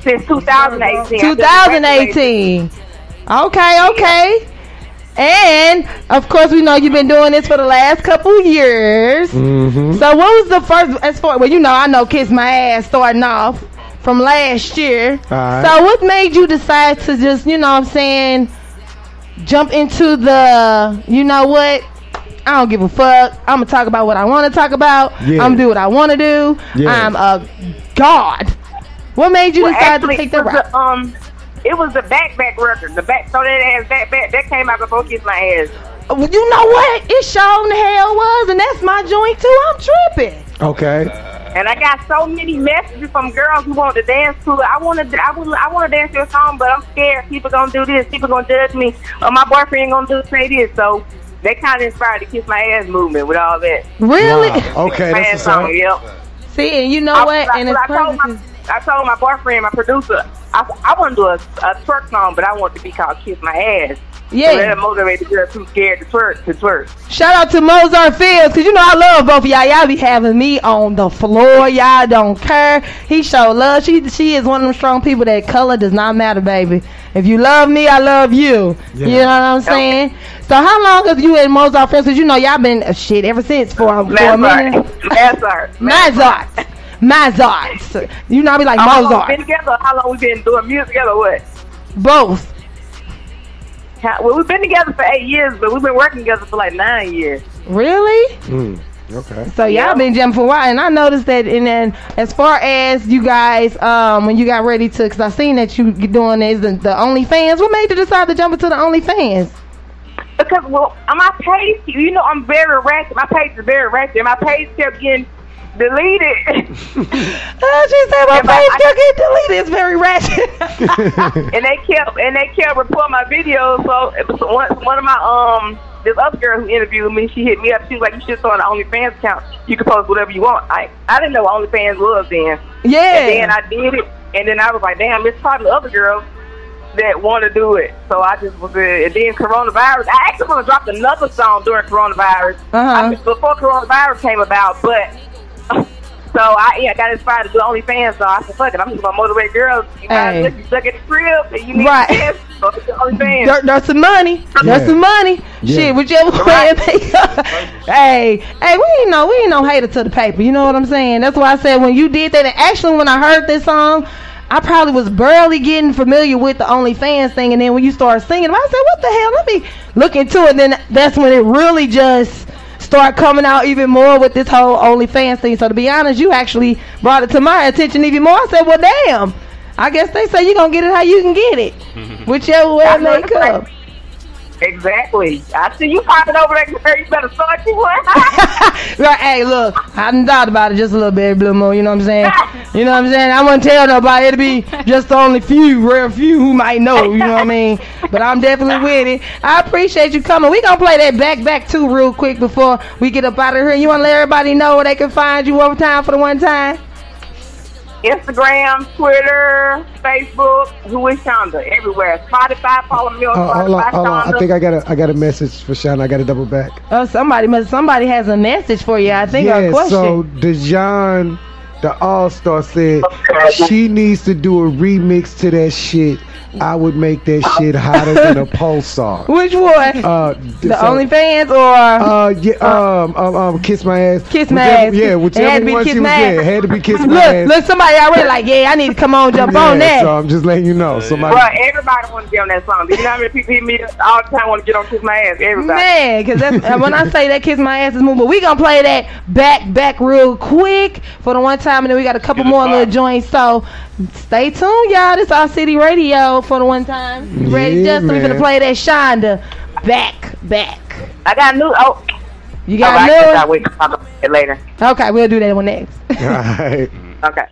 Since 2018. 2018. Okay, okay. And of course, we know you've been doing this for the last couple years. Mm-hmm. So, what was the first? As far well, you know, I know "Kiss My Ass" starting off from last year. Alright. So, what made you decide to just, you know, what I'm saying, jump into the, you know what? I don't give a fuck. I'm gonna talk about what I want to talk about. Yeah. I'm gonna do what I want to do. Yeah. I'm a god. What made you Well, decide actually, to take the route? the, um, it was the back backpack record. The back, so that ass backpack that came out before Kiss My Ass. Oh, well, You know what? It sure in the hell was, and that's my joint too. I'm tripping. Okay. And I got so many messages from girls who want to dance to it. I want to, I want, I want to dance to a song, but I'm scared people gonna do this. People gonna judge me. Or my boyfriend gonna do say this. So that kind of inspired the Kiss My Ass movement with all that. Really? Wow. Okay, that's ass song, yep. See, and you know I, what? I, And it's I told my, I told my boyfriend, my producer, I, I want to do a, a twerk song, but I want it to be called "Kiss My Ass." Yeah. So that'll motivate the girl too scared to twerk to twerk. Shout out to Mozart Fields, cause you know I love both of y'all. Y'all be having me on the floor. Y'all don't care. He show love. She she is one of them strong people that color does not matter, baby. If you love me, I love you. Yeah. You know what I'm saying? So how long have you and Mozart Fields? Cause you know y'all been uh, shit ever since for, for a minute. Mozart. Mozart. Mozart. You know I be like How long we been together? How long we been doing music together? What? Both. How, well, we've been together for eight years, but we've been working together for like nine years. Really? Mm. Okay. So y'all been jamming for a while, and I noticed that. And then as far as you guys, um, when you got ready to, because I seen that you doing this the, the OnlyFans. What made you decide to jump into the OnlyFans? Because well, on my page, you know, I'm very ratchet. My page is very ratchet. and My page kept getting deleted. Uh, she said my If I- page still get deleted. It's very ratchet. and they kept and they kept reporting my videos. So it was one one of my um this other girl who interviewed me, she hit me up. She was like, "You should start an OnlyFans account. You can post whatever you want." I I didn't know what OnlyFans was then. Yeah. And then I did it, and then I was like, "Damn, it's probably other girls that want to do it." So I just was it. And then coronavirus. I actually want to drop another song during coronavirus. Uh-huh. I- before coronavirus came about, but. So I yeah, I got inspired to do OnlyFans. So I said, "Fuck it, I'm just gonna motivate girls. You guys Hey. look, you stuck at the crib, and you need Right. to dance. So OnlyFans." there, there's some money. There's Yeah. some money. Yeah. Shit, whichever way it may go. hey, hey, we ain't no, we ain't no hater to the paper. You know what I'm saying? That's why I said when you did that. And actually, when I heard this song, I probably was barely getting familiar with the OnlyFans thing. And then when you started singing, I said, "What the hell?" Let me look into it. And then that's when it really just start coming out even more with this whole OnlyFans thing. So to be honest, you actually brought it to my attention even more. I said, "Well, damn." I guess they say you're gonna get it how you can get it. Whichever way it may come. Exactly. I see you popping over there. girl. You better start you one. right, hey, look, I done thought about it just a little bit, Blue Moon, you know what I'm saying? You know what I'm saying? I wouldn't tell nobody. It'll be just the only few, rare few who might know. You know what I mean? But I'm definitely with it. I appreciate you coming. We gonna play that back back too real quick before we get up out of here. You wanna let everybody know where they can find you one time for the one time? Instagram, Twitter, Facebook, Who is Shonda? Everywhere. Spotify, follow me on Uh, hold on, Spotify, hold on. I think I got a I got a message for Shonda. I got to double back. Oh, somebody must. Somebody has a message for you. I think or a yeah, question. so Dejan, the All Star said she needs to do a remix to that shit. I would make that shit hotter than a pulsar. Which one? Uh, the so- OnlyFans or? Uh, yeah, um, um, um, kiss my ass. Kiss my Whichever- ass. Yeah, It whichever had to be one kiss she was. my ass. had to be kiss my look, ass. look, somebody already like, yeah, I need to come on, jump on that. So I'm just letting you know. Somebody. Bruh, everybody want to get on that song. Do you know how many people hit me all the time want to get on Kiss My Ass? Everybody. Man, because that's uh, when I say that kiss my ass is moving. We gonna play that back back real quick for the one time, and then we got a couple more little joints. So stay tuned, y'all. This is our city radio for the one time. You ready, Yeah, Justin? We're gonna play that Shonda back back. I got new. Oh, You got all right, I guess new? I'll wait to talk about it later. Okay, we'll do that one next. All right. Okay.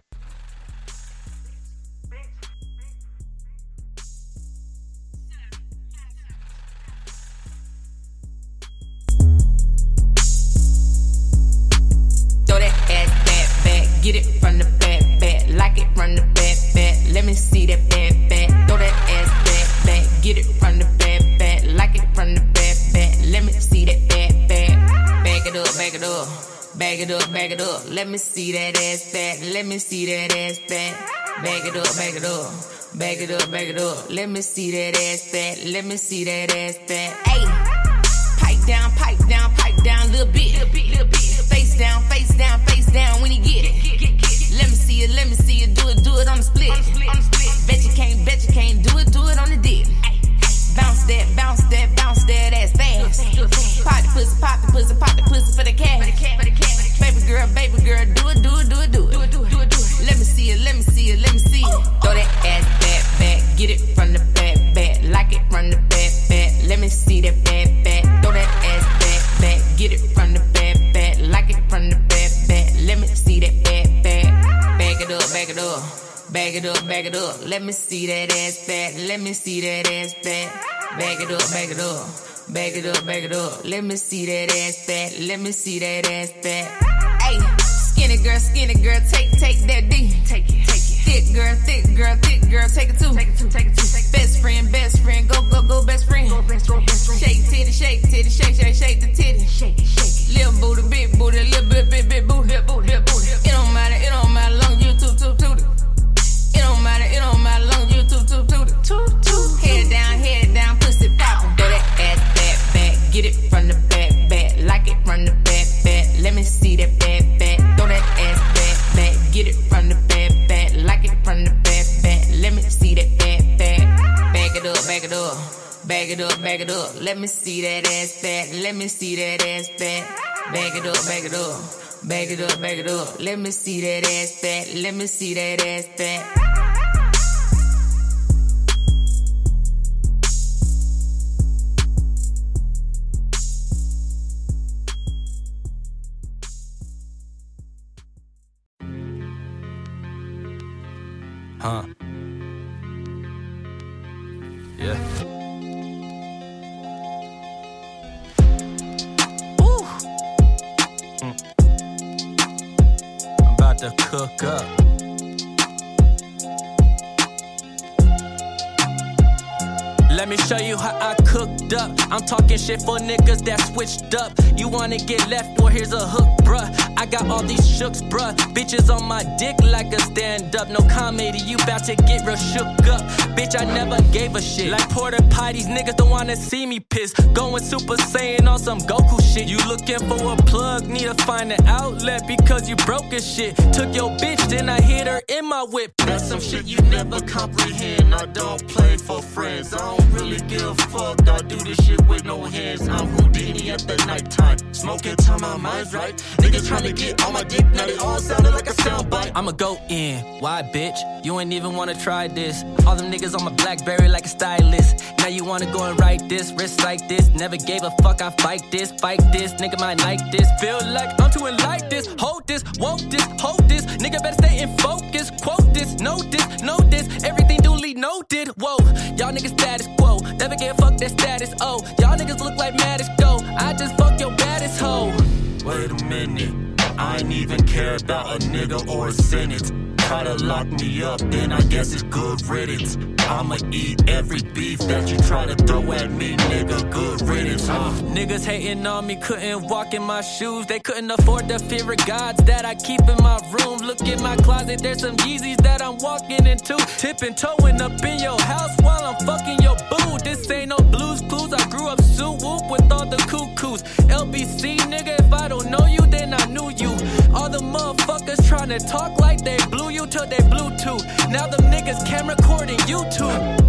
Get it from the back, back, like it from the back, back. Let me see that back, back. Throw that ass back, back, get it from the back, back, like it from the back, back. Let me see that back, back. Back it up, back it up, back it up, back it up. Let me see that ass back, let me see that ass back. Back it up, back it up, back it up, back it up. Let me see that ass back, let me see that ass back. Ayy. Pipe down, pipe down, pipe down, little bit, little bit, little bit. Face down, face down, face down when he get it. Let me see it, let me see it, do it, do it on the split. Bet you can't, bet you can't do it, do it on the dip. Bounce that, bounce that, bounce that ass fast. Pop the pussy, pop the pussy, pop the pussy for the cash. Baby girl, baby girl, do it, do it, do it, do it. Let me see it, let me see it, let me see it. Throw that ass back, back, get it from the back, back, like it from the back, back. Let me see that back, back. Throw that ass back, back, get it from the back, it from the back, back. Let me see that back, back. Back it up, back it up. Back it up, back it up. Let me see that ass back. Let me see that ass back. Back it up, back it up. Back it up, back it up. Let me see that ass back. Let me see that ass back. Hey, skinny girl, skinny girl, take take that D. Take it, take it. Thick girl, thick girl, thick girl, take it too. Take it too, take it too. Best friend, best friend, go go go, best friend. Go best friend, best friend. Shake titty, shake titty, shake shake shake the titty. Shake shake. Little booty, big booty, little bit, big big booty, booty, booty. It don't matter, Back it up, back it up. Let me see that ass back. Let me see that ass back. Back it up, back it up. Back it up, back it up. Let me see that ass back. Let me see that ass back. Huh. To cook up. Let me show you how I cooked up. I'm talking shit for niggas that switched up. You wanna get left? Well, here's a hook, bruh. I got all these shooks, bruh. Bitches on my dick like a stand up. No comedy, you bout to get real shook up. Bitch, I never gave a shit. Like Porter Pie, these niggas don't wanna see me pissed. Going Super Saiyan on some Goku shit. You looking for a plug, need to find an outlet because you broke as shit. Took your bitch, then I hit her in my whip. That's some shit you never comprehend. I don't play for friends. I don't really give a fuck. I do this shit with no hands. I'm Houdini at the nighttime. Smoking till my mind's right. Niggas trying to get on my dick. Now they all sounding like a soundbite. I'ma go in. Why, bitch? You ain't even wanna try this. All them niggas on my Blackberry like a stylist. Now you wanna go and write this. Wrist like this. Never gave a fuck. I fight this. Fight this. Nigga might like this. Feel like I'm too like this. Hold this. Woke this. Hold this. Nigga better stay in focus. Quote this. Know this. Know this. Everything duly noted. Whoa. Y'all niggas status Never get fucked that status, oh. Y'all niggas look like maddest go. I just fuck your baddest hoe. Wait a minute, I ain't even care about a nigga or a sentence try to lock me up, then I guess it's good riddance. I'ma eat every beef that you try to throw at me, nigga. Good riddance, huh? Niggas hating on me, couldn't walk in my shoes. They couldn't afford the fear of gods that I keep in my room. Look in my closet, there's some Yeezys that I'm walking into. Tipping, toeing up in your house while I'm fucking your boo. This ain't no Blue's Clues. I grew up zoo whoop with all the cuckoos. LBC, nigga, if I don't know you, then I knew you. All the motherfuckers trying to talk like they blew you you till they Bluetooth. Now them niggas camera recording YouTube.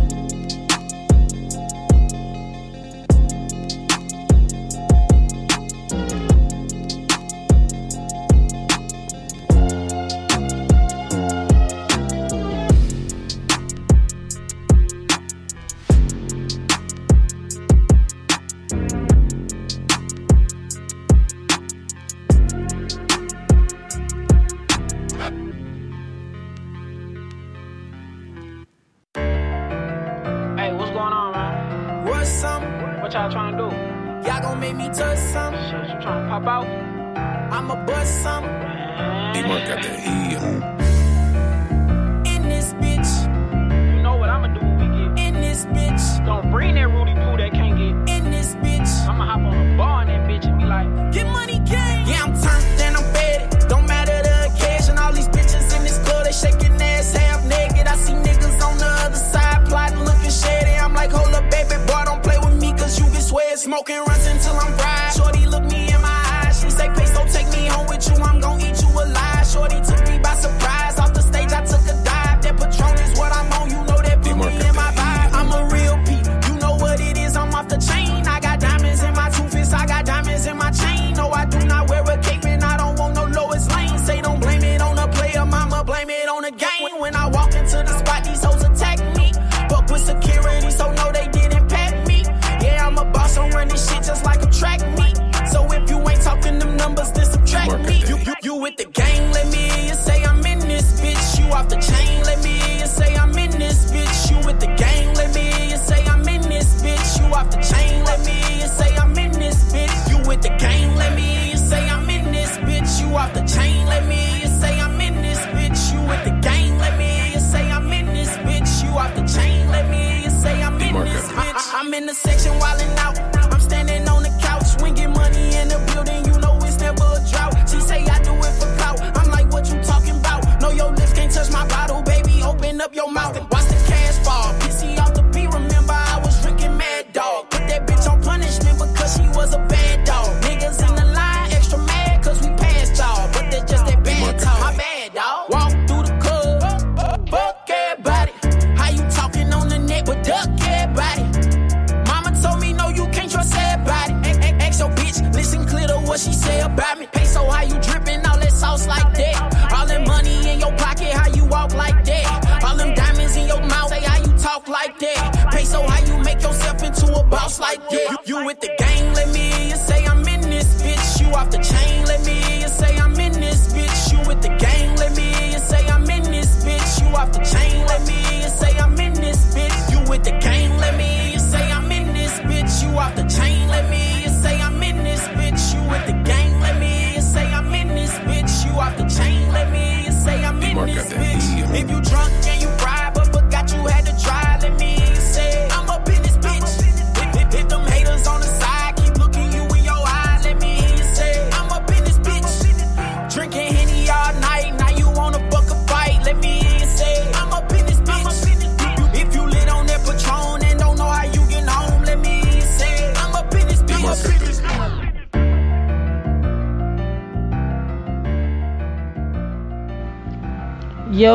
with the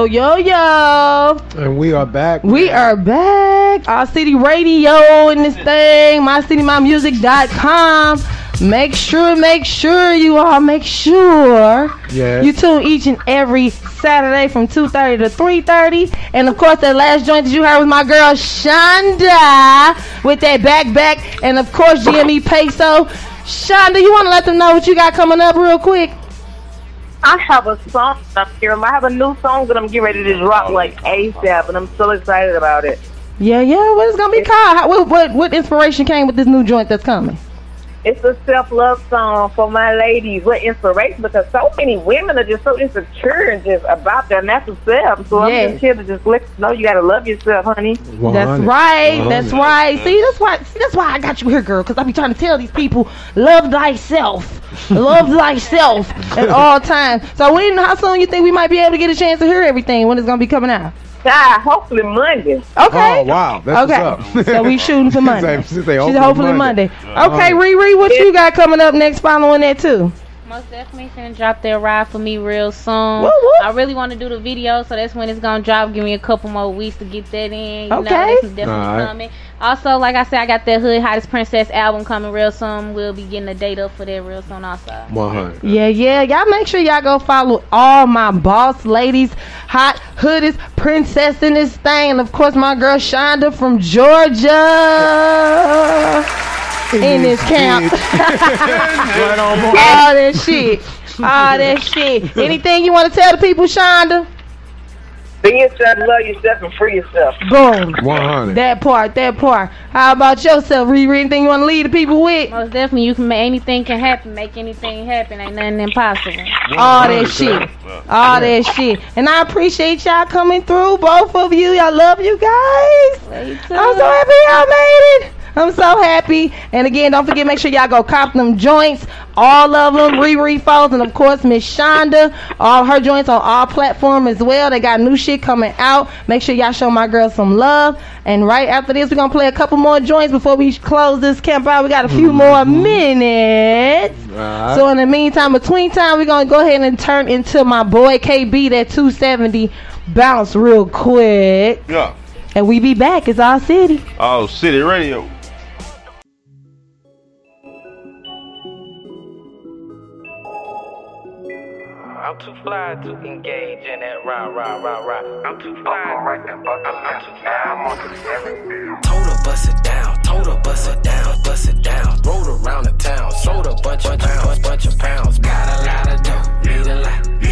Yo, yo. And we are back. We are back. Our city radio in this thing. MyCityMyMusic.com. Make sure, make sure you all make sure Yes. you tune each and every Saturday from 2.30 to 3.30. And of course, that last joint that you heard was my girl Shonda with that back back. And of course, GME Peso. Shonda, you want to let them know what you got coming up real quick? I have a song up here. I have a new song that I'm getting ready to drop oh, like ASAP, and I'm so excited about it. Yeah, yeah. What is gonna be called? How, what, what what inspiration came with this new joint that's coming? It's a self love song for my ladies. What inspiration? Because so many women are just so insecure and just about their natural self. So I'm Yes. just here to just let you know you gotta love yourself, honey. That's right. That's right. See, that's why. See, that's why I got you here, girl. Because I be trying to tell these people, love thyself, love thyself at all times. So when, how soon you think we might be able to get a chance to hear everything when it's gonna be coming out? God, hopefully Monday. Okay. Oh wow, that's okay. what's up. so we shooting for Monday. She say- she say She's hopefully hopefully Monday. Monday. Okay, ReRe, what you got coming up next? Following that too. Most definitely finna drop that ride for me real soon. Woo, woo. I really want to do the video, so that's when it's gonna drop. Give me a couple more weeks to get that in. You Okay. know, that's definitely Alright. coming. Also, like I said, I got that Hood Hottest Princess album coming real soon. We'll be getting a date up for that real soon also. One hundred. Yeah, yeah. Y'all make sure y'all go follow all my boss ladies, hot hoodies, princess in this thing, and of course my girl Shonda from Georgia in this camp. right on board. all that shit. All that shit. Anything you want to tell the people, Shonda? Be yourself, love yourself, and free yourself. Boom. One hundred. That part, that part. How about yourself, ReRe? Anything you want to leave the people with? Most definitely, you can make anything can happen. Make anything happen. Ain't nothing impossible. All that shit. All that shit. And I appreciate y'all coming through, both of you. I love you guys. I'm so happy y'all made it. I'm so happy. And again, don't forget, make sure y'all go cop them joints. All of them, ReRe Foez, and of course, Miss Shonda. All her joints on all platforms as well. They got new shit coming out. Make sure y'all show my girl some love. And right after this, we're going to play a couple more joints before we close this camp out. We got a few more mm-hmm. minutes. Alright. So in the meantime, between time, we're gonna go ahead and turn into my boy KB that 270 bounce real quick, Yeah. and we be back. It's our city. Oh, City Radio. I'm too fly to engage in that rah rah rah rah. I'm too fly. I'm, I'm too fly. I'm on the Told her bust it down, told her bust it down, bust it down. Rode around the town, sold a bunch of pounds, bunch of pounds. Got a lot of dough, need a lot, need a lot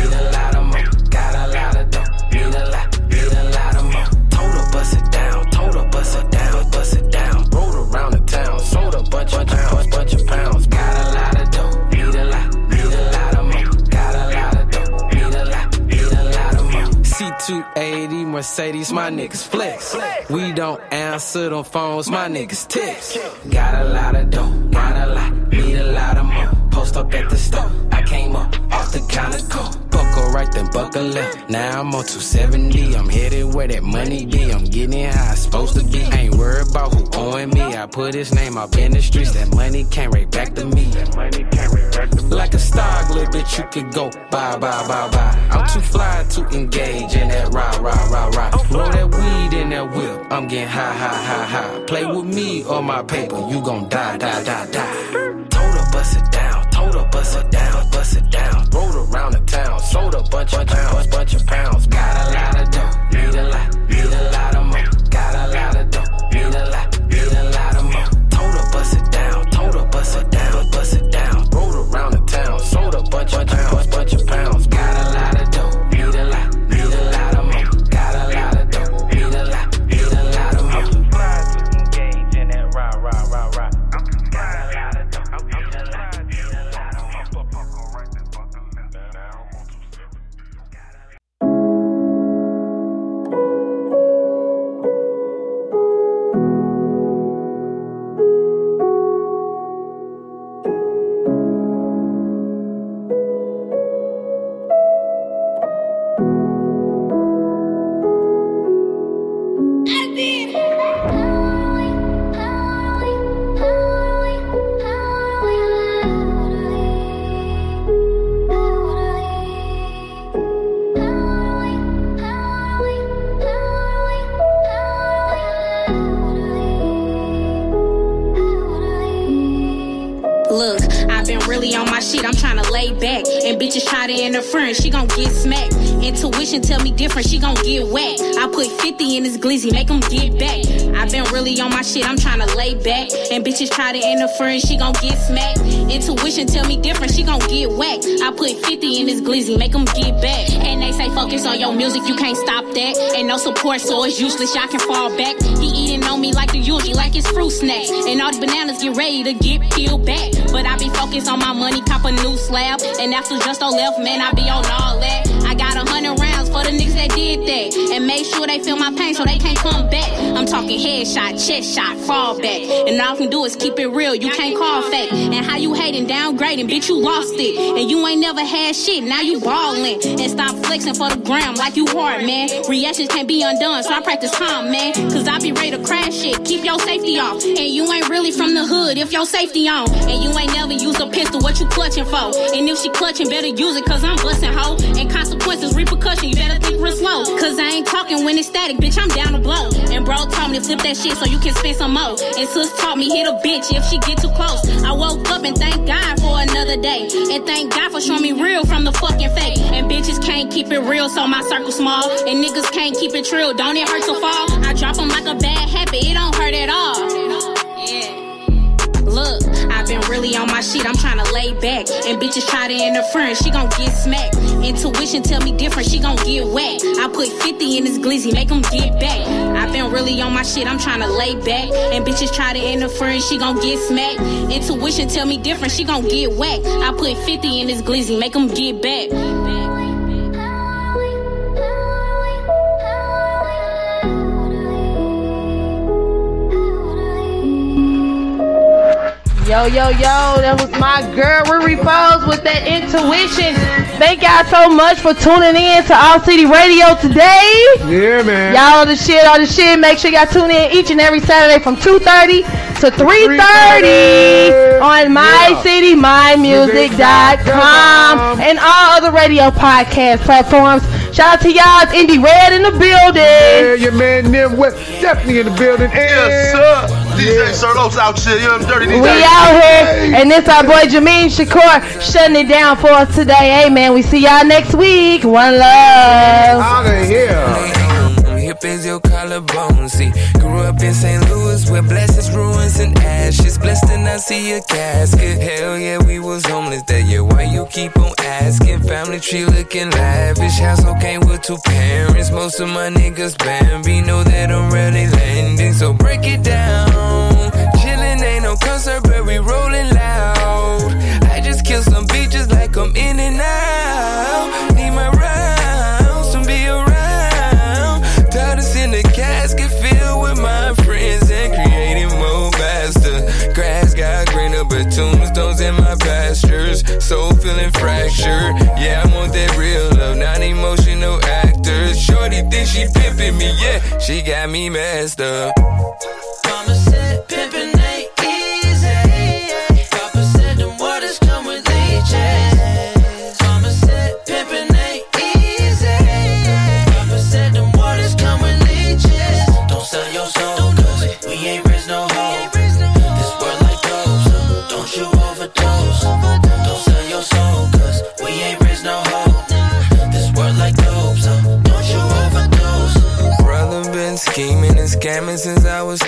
Mercedes, my niggas flex. We don't answer the phones, my niggas text. Got a lot of dough, got a lot, need a lot of more. Post up at the store, I came up off the counter cold. Buckle right then buckle left. Now I'm on 270. I'm headed where that money be. I'm getting how it's supposed to be. Ain't worried about who owing me. I put his name up in the streets. That money came right back to me. Like a star, little bitch, you could go bye, bye, bye, bye. I'm too fly to engage in that rah, rah, rah, rah. Roll that weed in that whip. I'm getting high, high, high, high. Play with me or my paper, you gon' die, die, die, die. Her bust her bust it down, bust it down. Rode around the town, sold a bunch of pounds, bunch of pounds. Got a lot of dough, need a lot, try to interfere, she gon' get smacked. Intuition tell me different, she gon' get whacked. I put 50 in this glizzy, make them get back. i been really on my shit, I'm tryna lay back. And bitches try to interfere, she gon' get smacked. Intuition tell me different, she gon' get whacked. I put 50 in this glizzy, make them get back. And they say focus on your music, you can't stop that. And no support, so it's useless, y'all can fall back. He eating on me like the usual, like it's fruit snacks. And all these bananas get ready to get peeled back. But I be focused on my money, cop a new slab. And after just on left, man, I be on all that. I got a hundred for the niggas that did that. And make sure they feel my pain so they can't come back. I'm talking headshot, chest shot, fall back. And all I can do is keep it real, you can't call fake. And how you hating, downgrading, bitch, you lost it. And you ain't never had shit, now you ballin'. And stop flexing for the gram like you hard, man. Reactions can't be undone, so I practice calm, man. Cause I be ready to crash shit, keep your safety off. And you ain't really from the hood if your safety on. And you ain't never used a pistol, what you clutching for? And if she clutching, better use it, cause I'm busting hoe. And consequences, repercussion, you better think real slow. Cause I ain't talking when it's static, bitch, I'm down to blow. And bro told me to flip that shit so you can spend some more. And sis taught me hit a bitch if she get too close. I woke up and thank God for another day. And thank God for showing me real from the fucking fake. And bitches can't keep it real, so my circle small. And niggas can't keep it trill, don't it hurt to fall? I drop them like a bad habit, it don't hurt at all. I've been really on my shit, I'm tryna lay back. And bitches try to interfere, she gon' get smacked. Intuition tell me different, she gon' get whacked. I put 50 in this glizzy, make them get back. I've been really on my shit, I'm tryna lay back. And bitches try to interfere, she gon' get smacked. Intuition tell me different, she gon' get whacked. I put 50 in this glizzy, make them get back. Yo, yo, yo, that was my girl ReRe Foez with that intuition. Thank y'all so much for tuning in to All City Radio today. Yeah, man. Y'all the shit, all the shit. Make sure y'all tune in each and every Saturday from 2.30 to 3.30 on mycitymymusic.com and all other radio podcast platforms. Shout out to y'all. It's Indie Red in the building. Yeah, your man Nim West Stephanie in the building. Yes, sir. DJ Sirlos out here, you know, dirty DJ. We out here, and this our boy Jameen Shakur shutting it down for us today. Hey man, we see y'all next week. One love. Out of here. Hip as your collarbone. See, grew up in St. Louis where blessings, ruins, and ashes. Blessed and I see a casket. Hell yeah, we was homeless that year. Why you keep on asking? Family tree looking lavish. Household came with two parents. Most of my niggas Bambi know that I'm really So break it down. Chillin' ain't no concert, but we rollin' loud. I just kill some bitches like I'm in and out. She got me messed up.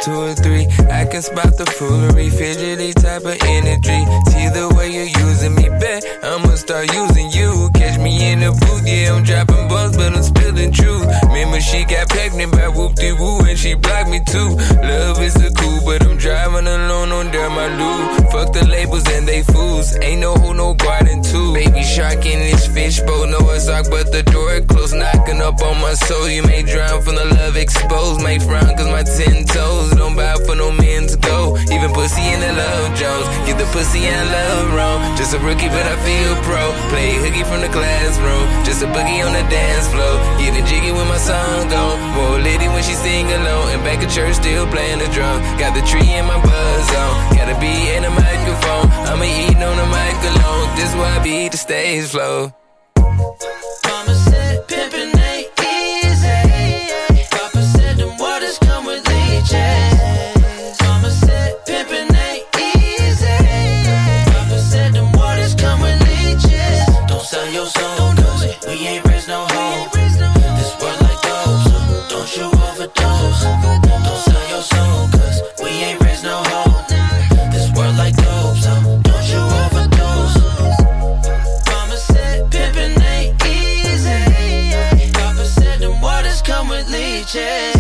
Two or three. I can spot the foolery, fidgety type of energy. See the way you're using me, bet I'ma start using you. Catch me in the booth, yeah, I'm dropping bombs, but I'm spilling truth. Remember she got pregnant by whoop de woo and she blocked me too. Love is a cool, but I'm driving alone on Dermaloo. Fuck the labels and they fools. Ain't no who, no garden too. Shark in this fishbowl, no dark, but the door closed, knocking up on my soul. You may drown from the love exposed, may frown cause my ten toes don't bow for no men to go. Even pussy in the love Jones, get the pussy and love wrong. Just a rookie, but I feel pro. Play hooky from the classroom, just a boogie on the dance floor. Getting jiggy when my song gone. More lady when she sing alone, and back at church still playing the drum. Got the tree in my buzz on, gotta be in the microphone. I'ma eat on the mic alone. This why I beat the stage flow. Mama leeches.